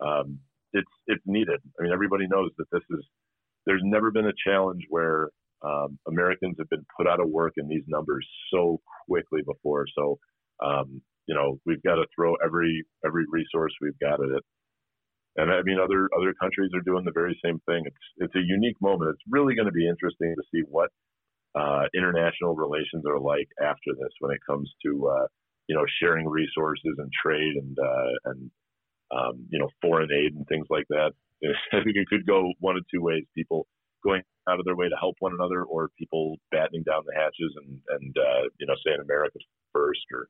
um, it's it's needed. I mean, everybody knows that this is. There's never been a challenge where um, Americans have been put out of work in these numbers so quickly before. So um, you know, we've got to throw every every resource we've got at it. And I mean, other other countries are doing the very same thing. It's it's a unique moment. It's really going to be interesting to see what uh, international relations are like after this, when it comes to uh, you know sharing resources and trade and uh, and um, you know foreign aid and things like that. I think it could go one of two ways: people going out of their way to help one another, or people battening down the hatches and and uh, you know saying America first, or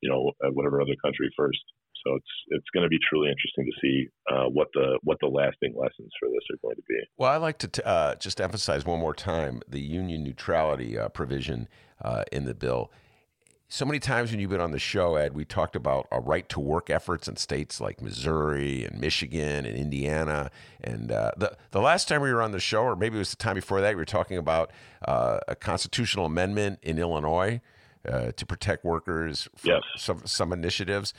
you know uh, whatever other country first. So it's it's going to be truly interesting to see uh, what the what the lasting lessons for this are going to be. Well, I like to t- uh, just emphasize one more time the union neutrality uh, provision uh, in the bill. So many times when you've been on the show, Ed, we talked about our right to work efforts in states like Missouri and Michigan and Indiana. And uh, the the last time we were on the show, or maybe it was the time before that, we were talking about uh, a constitutional amendment in Illinois uh, to protect workers from Yes. some some initiatives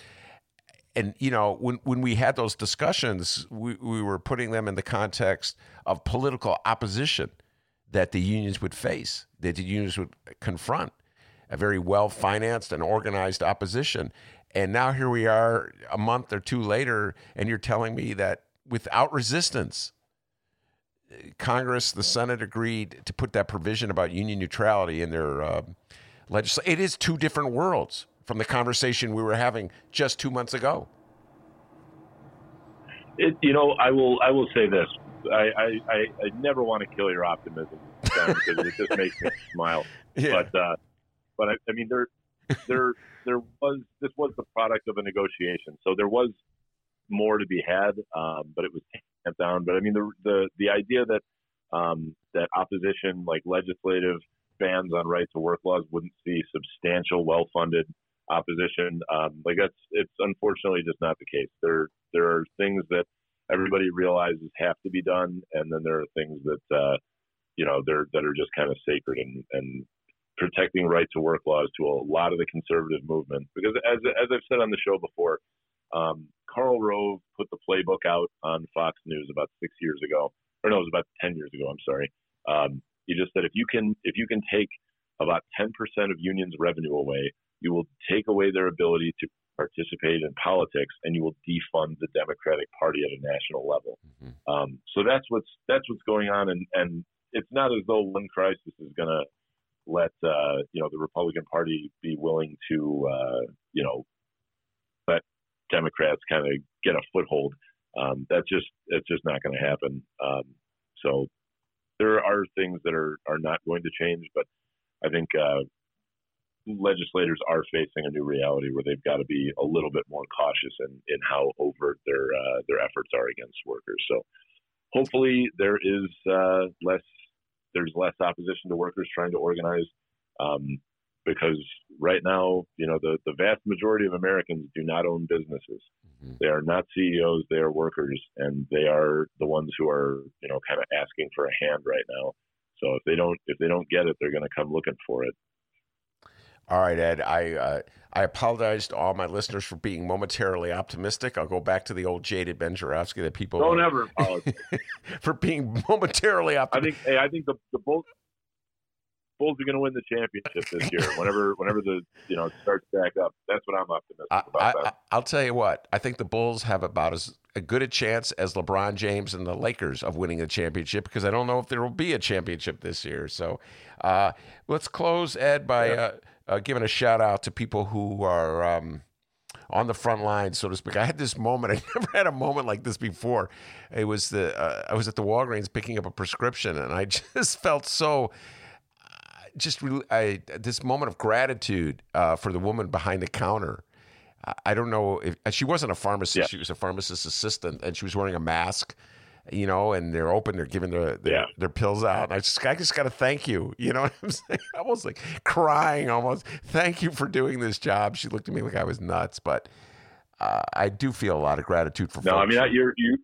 and you know when when we had those discussions we, we were putting them in the context of political opposition that the unions would face that the unions would confront a very well financed and organized opposition and now here we are a month or two later and you're telling me that without resistance congress the senate agreed to put that provision about union neutrality in their uh, legislation it is two different worlds from the conversation we were having just two months ago. It, you know, I will. I will say this. I, I, I, I never want to kill your optimism because it just makes me smile. Yeah. But, uh, but I, I mean, there, there, there was. This was the product of a negotiation, so there was more to be had, um, but it was tamped down. But I mean, the the the idea that um, that opposition, like legislative bans on right to work laws, wouldn't see substantial, well funded opposition. Um, like that's it's unfortunately just not the case. There there are things that everybody realizes have to be done, and then there are things that uh, you know they're that are just kind of sacred and and protecting right to work laws to a lot of the conservative movement. Because as as I've said on the show before, um, Karl Rove put the playbook out on Fox News about six years ago, or no, it was about ten years ago. I'm sorry. Um, he just said if you can if you can take about 10% of unions' revenue away, you will take away their ability to participate in politics, and you will defund the Democratic Party at a national level. Um, so that's what's that's what's going on, and and it's not as though one crisis is going to let uh, you know the Republican Party be willing to uh, you know let Democrats kind of get a foothold. Um, that's just it's just not going to happen. Um, so there are things that are are not going to change, but I think uh, legislators are facing a new reality where they've got to be a little bit more cautious in, in how overt their uh, their efforts are against workers. So hopefully there is uh, less there's less opposition to workers trying to organize um, because right now you know the, the vast majority of Americans do not own businesses. Mm-hmm. They are not CEOs; they are workers, and they are the ones who are you know kind of asking for a hand right now. So if they don't if they don't get it, they're going to come looking for it. All right, Ed. I uh, I apologize to all my listeners for being momentarily optimistic. I'll go back to the old jaded Ben Joravsky that people don't ever apologize for being momentarily optimistic. I think. Hey, I think the the Bulls Bulls are going to win the championship this year. whenever whenever the you know starts back up, that's what I'm optimistic I, about. I, will tell you what. I think the Bulls have about as a good a chance as LeBron James and the Lakers of winning the championship because I don't know if there will be a championship this year. So uh, let's close, Ed, by. Yeah. Uh, uh, giving a shout out to people who are um, on the front line, so to speak. I had this moment. I never had a moment like this before. It was the uh, I was at the Walgreens picking up a prescription, and I just felt so. Uh, just really, I, this moment of gratitude uh, for the woman behind the counter. I don't know if she wasn't a pharmacist; yeah. she was a pharmacist assistant, and she was wearing a mask you know, and they're open, they're giving their their, yeah. their pills out. And I just I just got to thank you. You know what I'm saying? Almost like crying, almost. Thank you for doing this job. She looked at me like I was nuts, but uh, I do feel a lot of gratitude for. No, folks. I mean you're you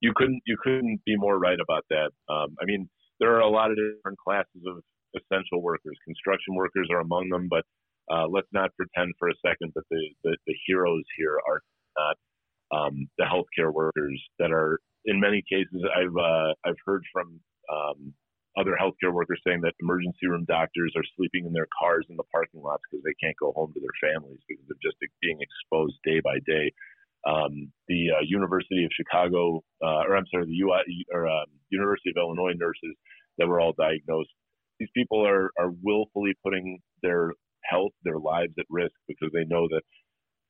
you couldn't you couldn't be more right about that. Um, I mean there are a lot of different classes of essential workers. Construction workers are among them, but uh, let's not pretend for a second that the, the, the heroes here are not um, the healthcare workers that are in many cases I've uh, I've heard from um, other healthcare workers saying that emergency room doctors are sleeping in their cars in the parking lots because they can't go home to their families because they're just being exposed day by day. Um, the uh, University of Chicago, uh, or I'm sorry, the UI, or um, University of Illinois nurses that were all diagnosed. These people are are willfully putting their health, their lives at risk because they know that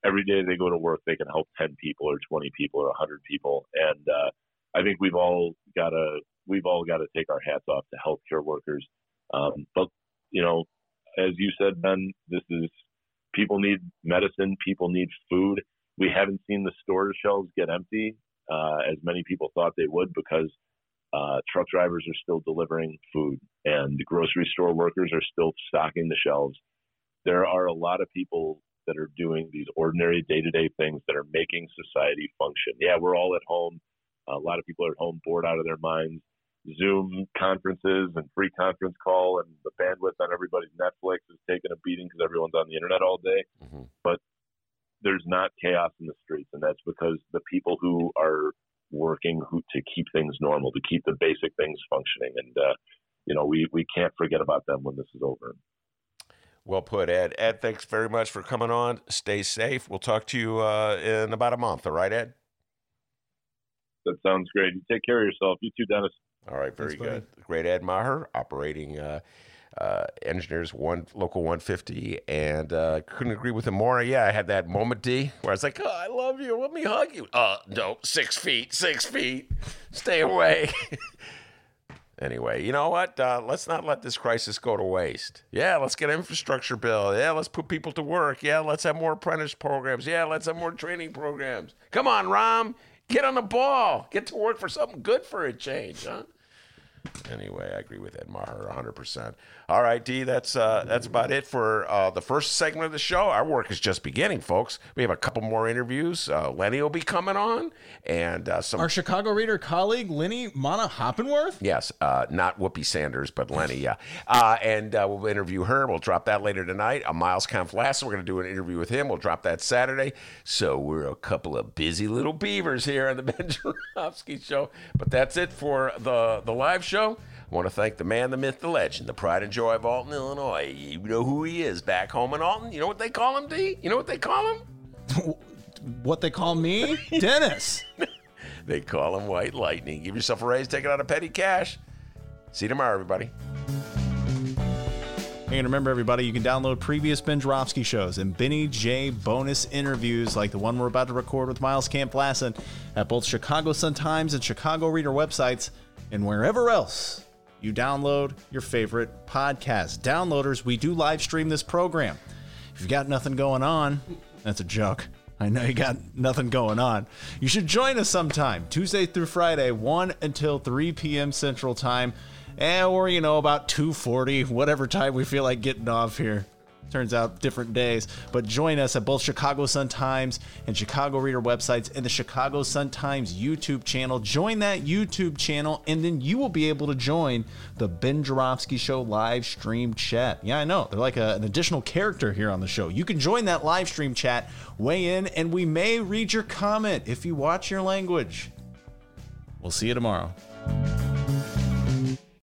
every day they go to work, they can help 10 people or 20 people or 100 people. And uh, I think we've all got to we've all got to take our hats off to healthcare workers. Um, but you know, as you said, Ben, this is people need medicine, people need food. We haven't seen the store shelves get empty uh, as many people thought they would because uh, truck drivers are still delivering food and grocery store workers are still stocking the shelves. There are a lot of people that are doing these ordinary day to day things that are making society function. Yeah, we're all at home. A lot of people are at home bored out of their minds. Zoom conferences and free conference call and the bandwidth on everybody's Netflix is taking a beating because everyone's on the internet all day. Mm-hmm. But there's not chaos in the streets, and that's because the people who are working who, to keep things normal, to keep the basic things functioning, and uh, you know we we can't forget about them when this is over. Well put, Ed. Ed, thanks very much for coming on. Stay safe. We'll talk to you uh, in about a month. All right, Ed? That sounds great. You take care of yourself. You too, Dennis. All right, very thanks, good. Buddy. Great Ed Maher, operating uh, uh, engineers one local 150, and uh, couldn't agree with him more. Yeah, I had that moment, D, where I was like, "Oh, I love you. Let me hug you." Uh, no, six feet, six feet. Stay away. Anyway, you know what? Uh, let's not let this crisis go to waste. Yeah, let's get an infrastructure bill. Yeah, let's put people to work. Yeah, let's have more apprentice programs. Yeah, let's have more training programs. Come on, Rom, get on the ball. Get to work for something good for a change, huh? Anyway, I agree with Ed Maher 100%. All right, D, that's uh, that's about it for uh, the first segment of the show. Our work is just beginning, folks. We have a couple more interviews. Uh, Lenny will be coming on, and uh, some our Chicago Reader colleague Lenny Mana Hoppenworth. Yes, uh, not Whoopi Sanders, but Lenny. Yeah, uh, and we'll interview her. We'll drop that later tonight. Uh, Miles Kampf-Lassin, we're going to do an interview with him. We'll drop that Saturday. So we're a couple of busy little beavers here on the Ben Joravsky Show. But that's it for the the live show. I want to thank the man, the myth, the legend, the pride and joy of Alton, Illinois. You know who he is back home in Alton. You know what they call him, D? You know what they call him? what they call me? Dennis. they call him White Lightning. Give yourself a raise, take it out of petty cash. See you tomorrow, everybody. And remember, everybody, you can download previous Ben Joravsky shows and Benny J bonus interviews like the one we're about to record with Miles Kampf-Lassin at both Chicago Sun-Times and Chicago Reader websites and wherever else you download your favorite podcast. Downloaders, we do live stream this program. If you've got nothing going on, that's a joke. I know you got nothing going on. You should join us sometime, Tuesday through Friday, 1 until 3 p.m. Central Time, eh, or you know about 2:40, whatever time we feel like getting off here. Turns out different days, but join us at both Chicago Sun Times and Chicago Reader websites and the Chicago Sun Times YouTube channel. Join that YouTube channel, and then you will be able to join the Ben Joravsky Show live stream chat. Yeah, I know they're like a, an additional character here on the show. You can join that live stream chat, weigh in, and we may read your comment if you watch your language. We'll see you tomorrow.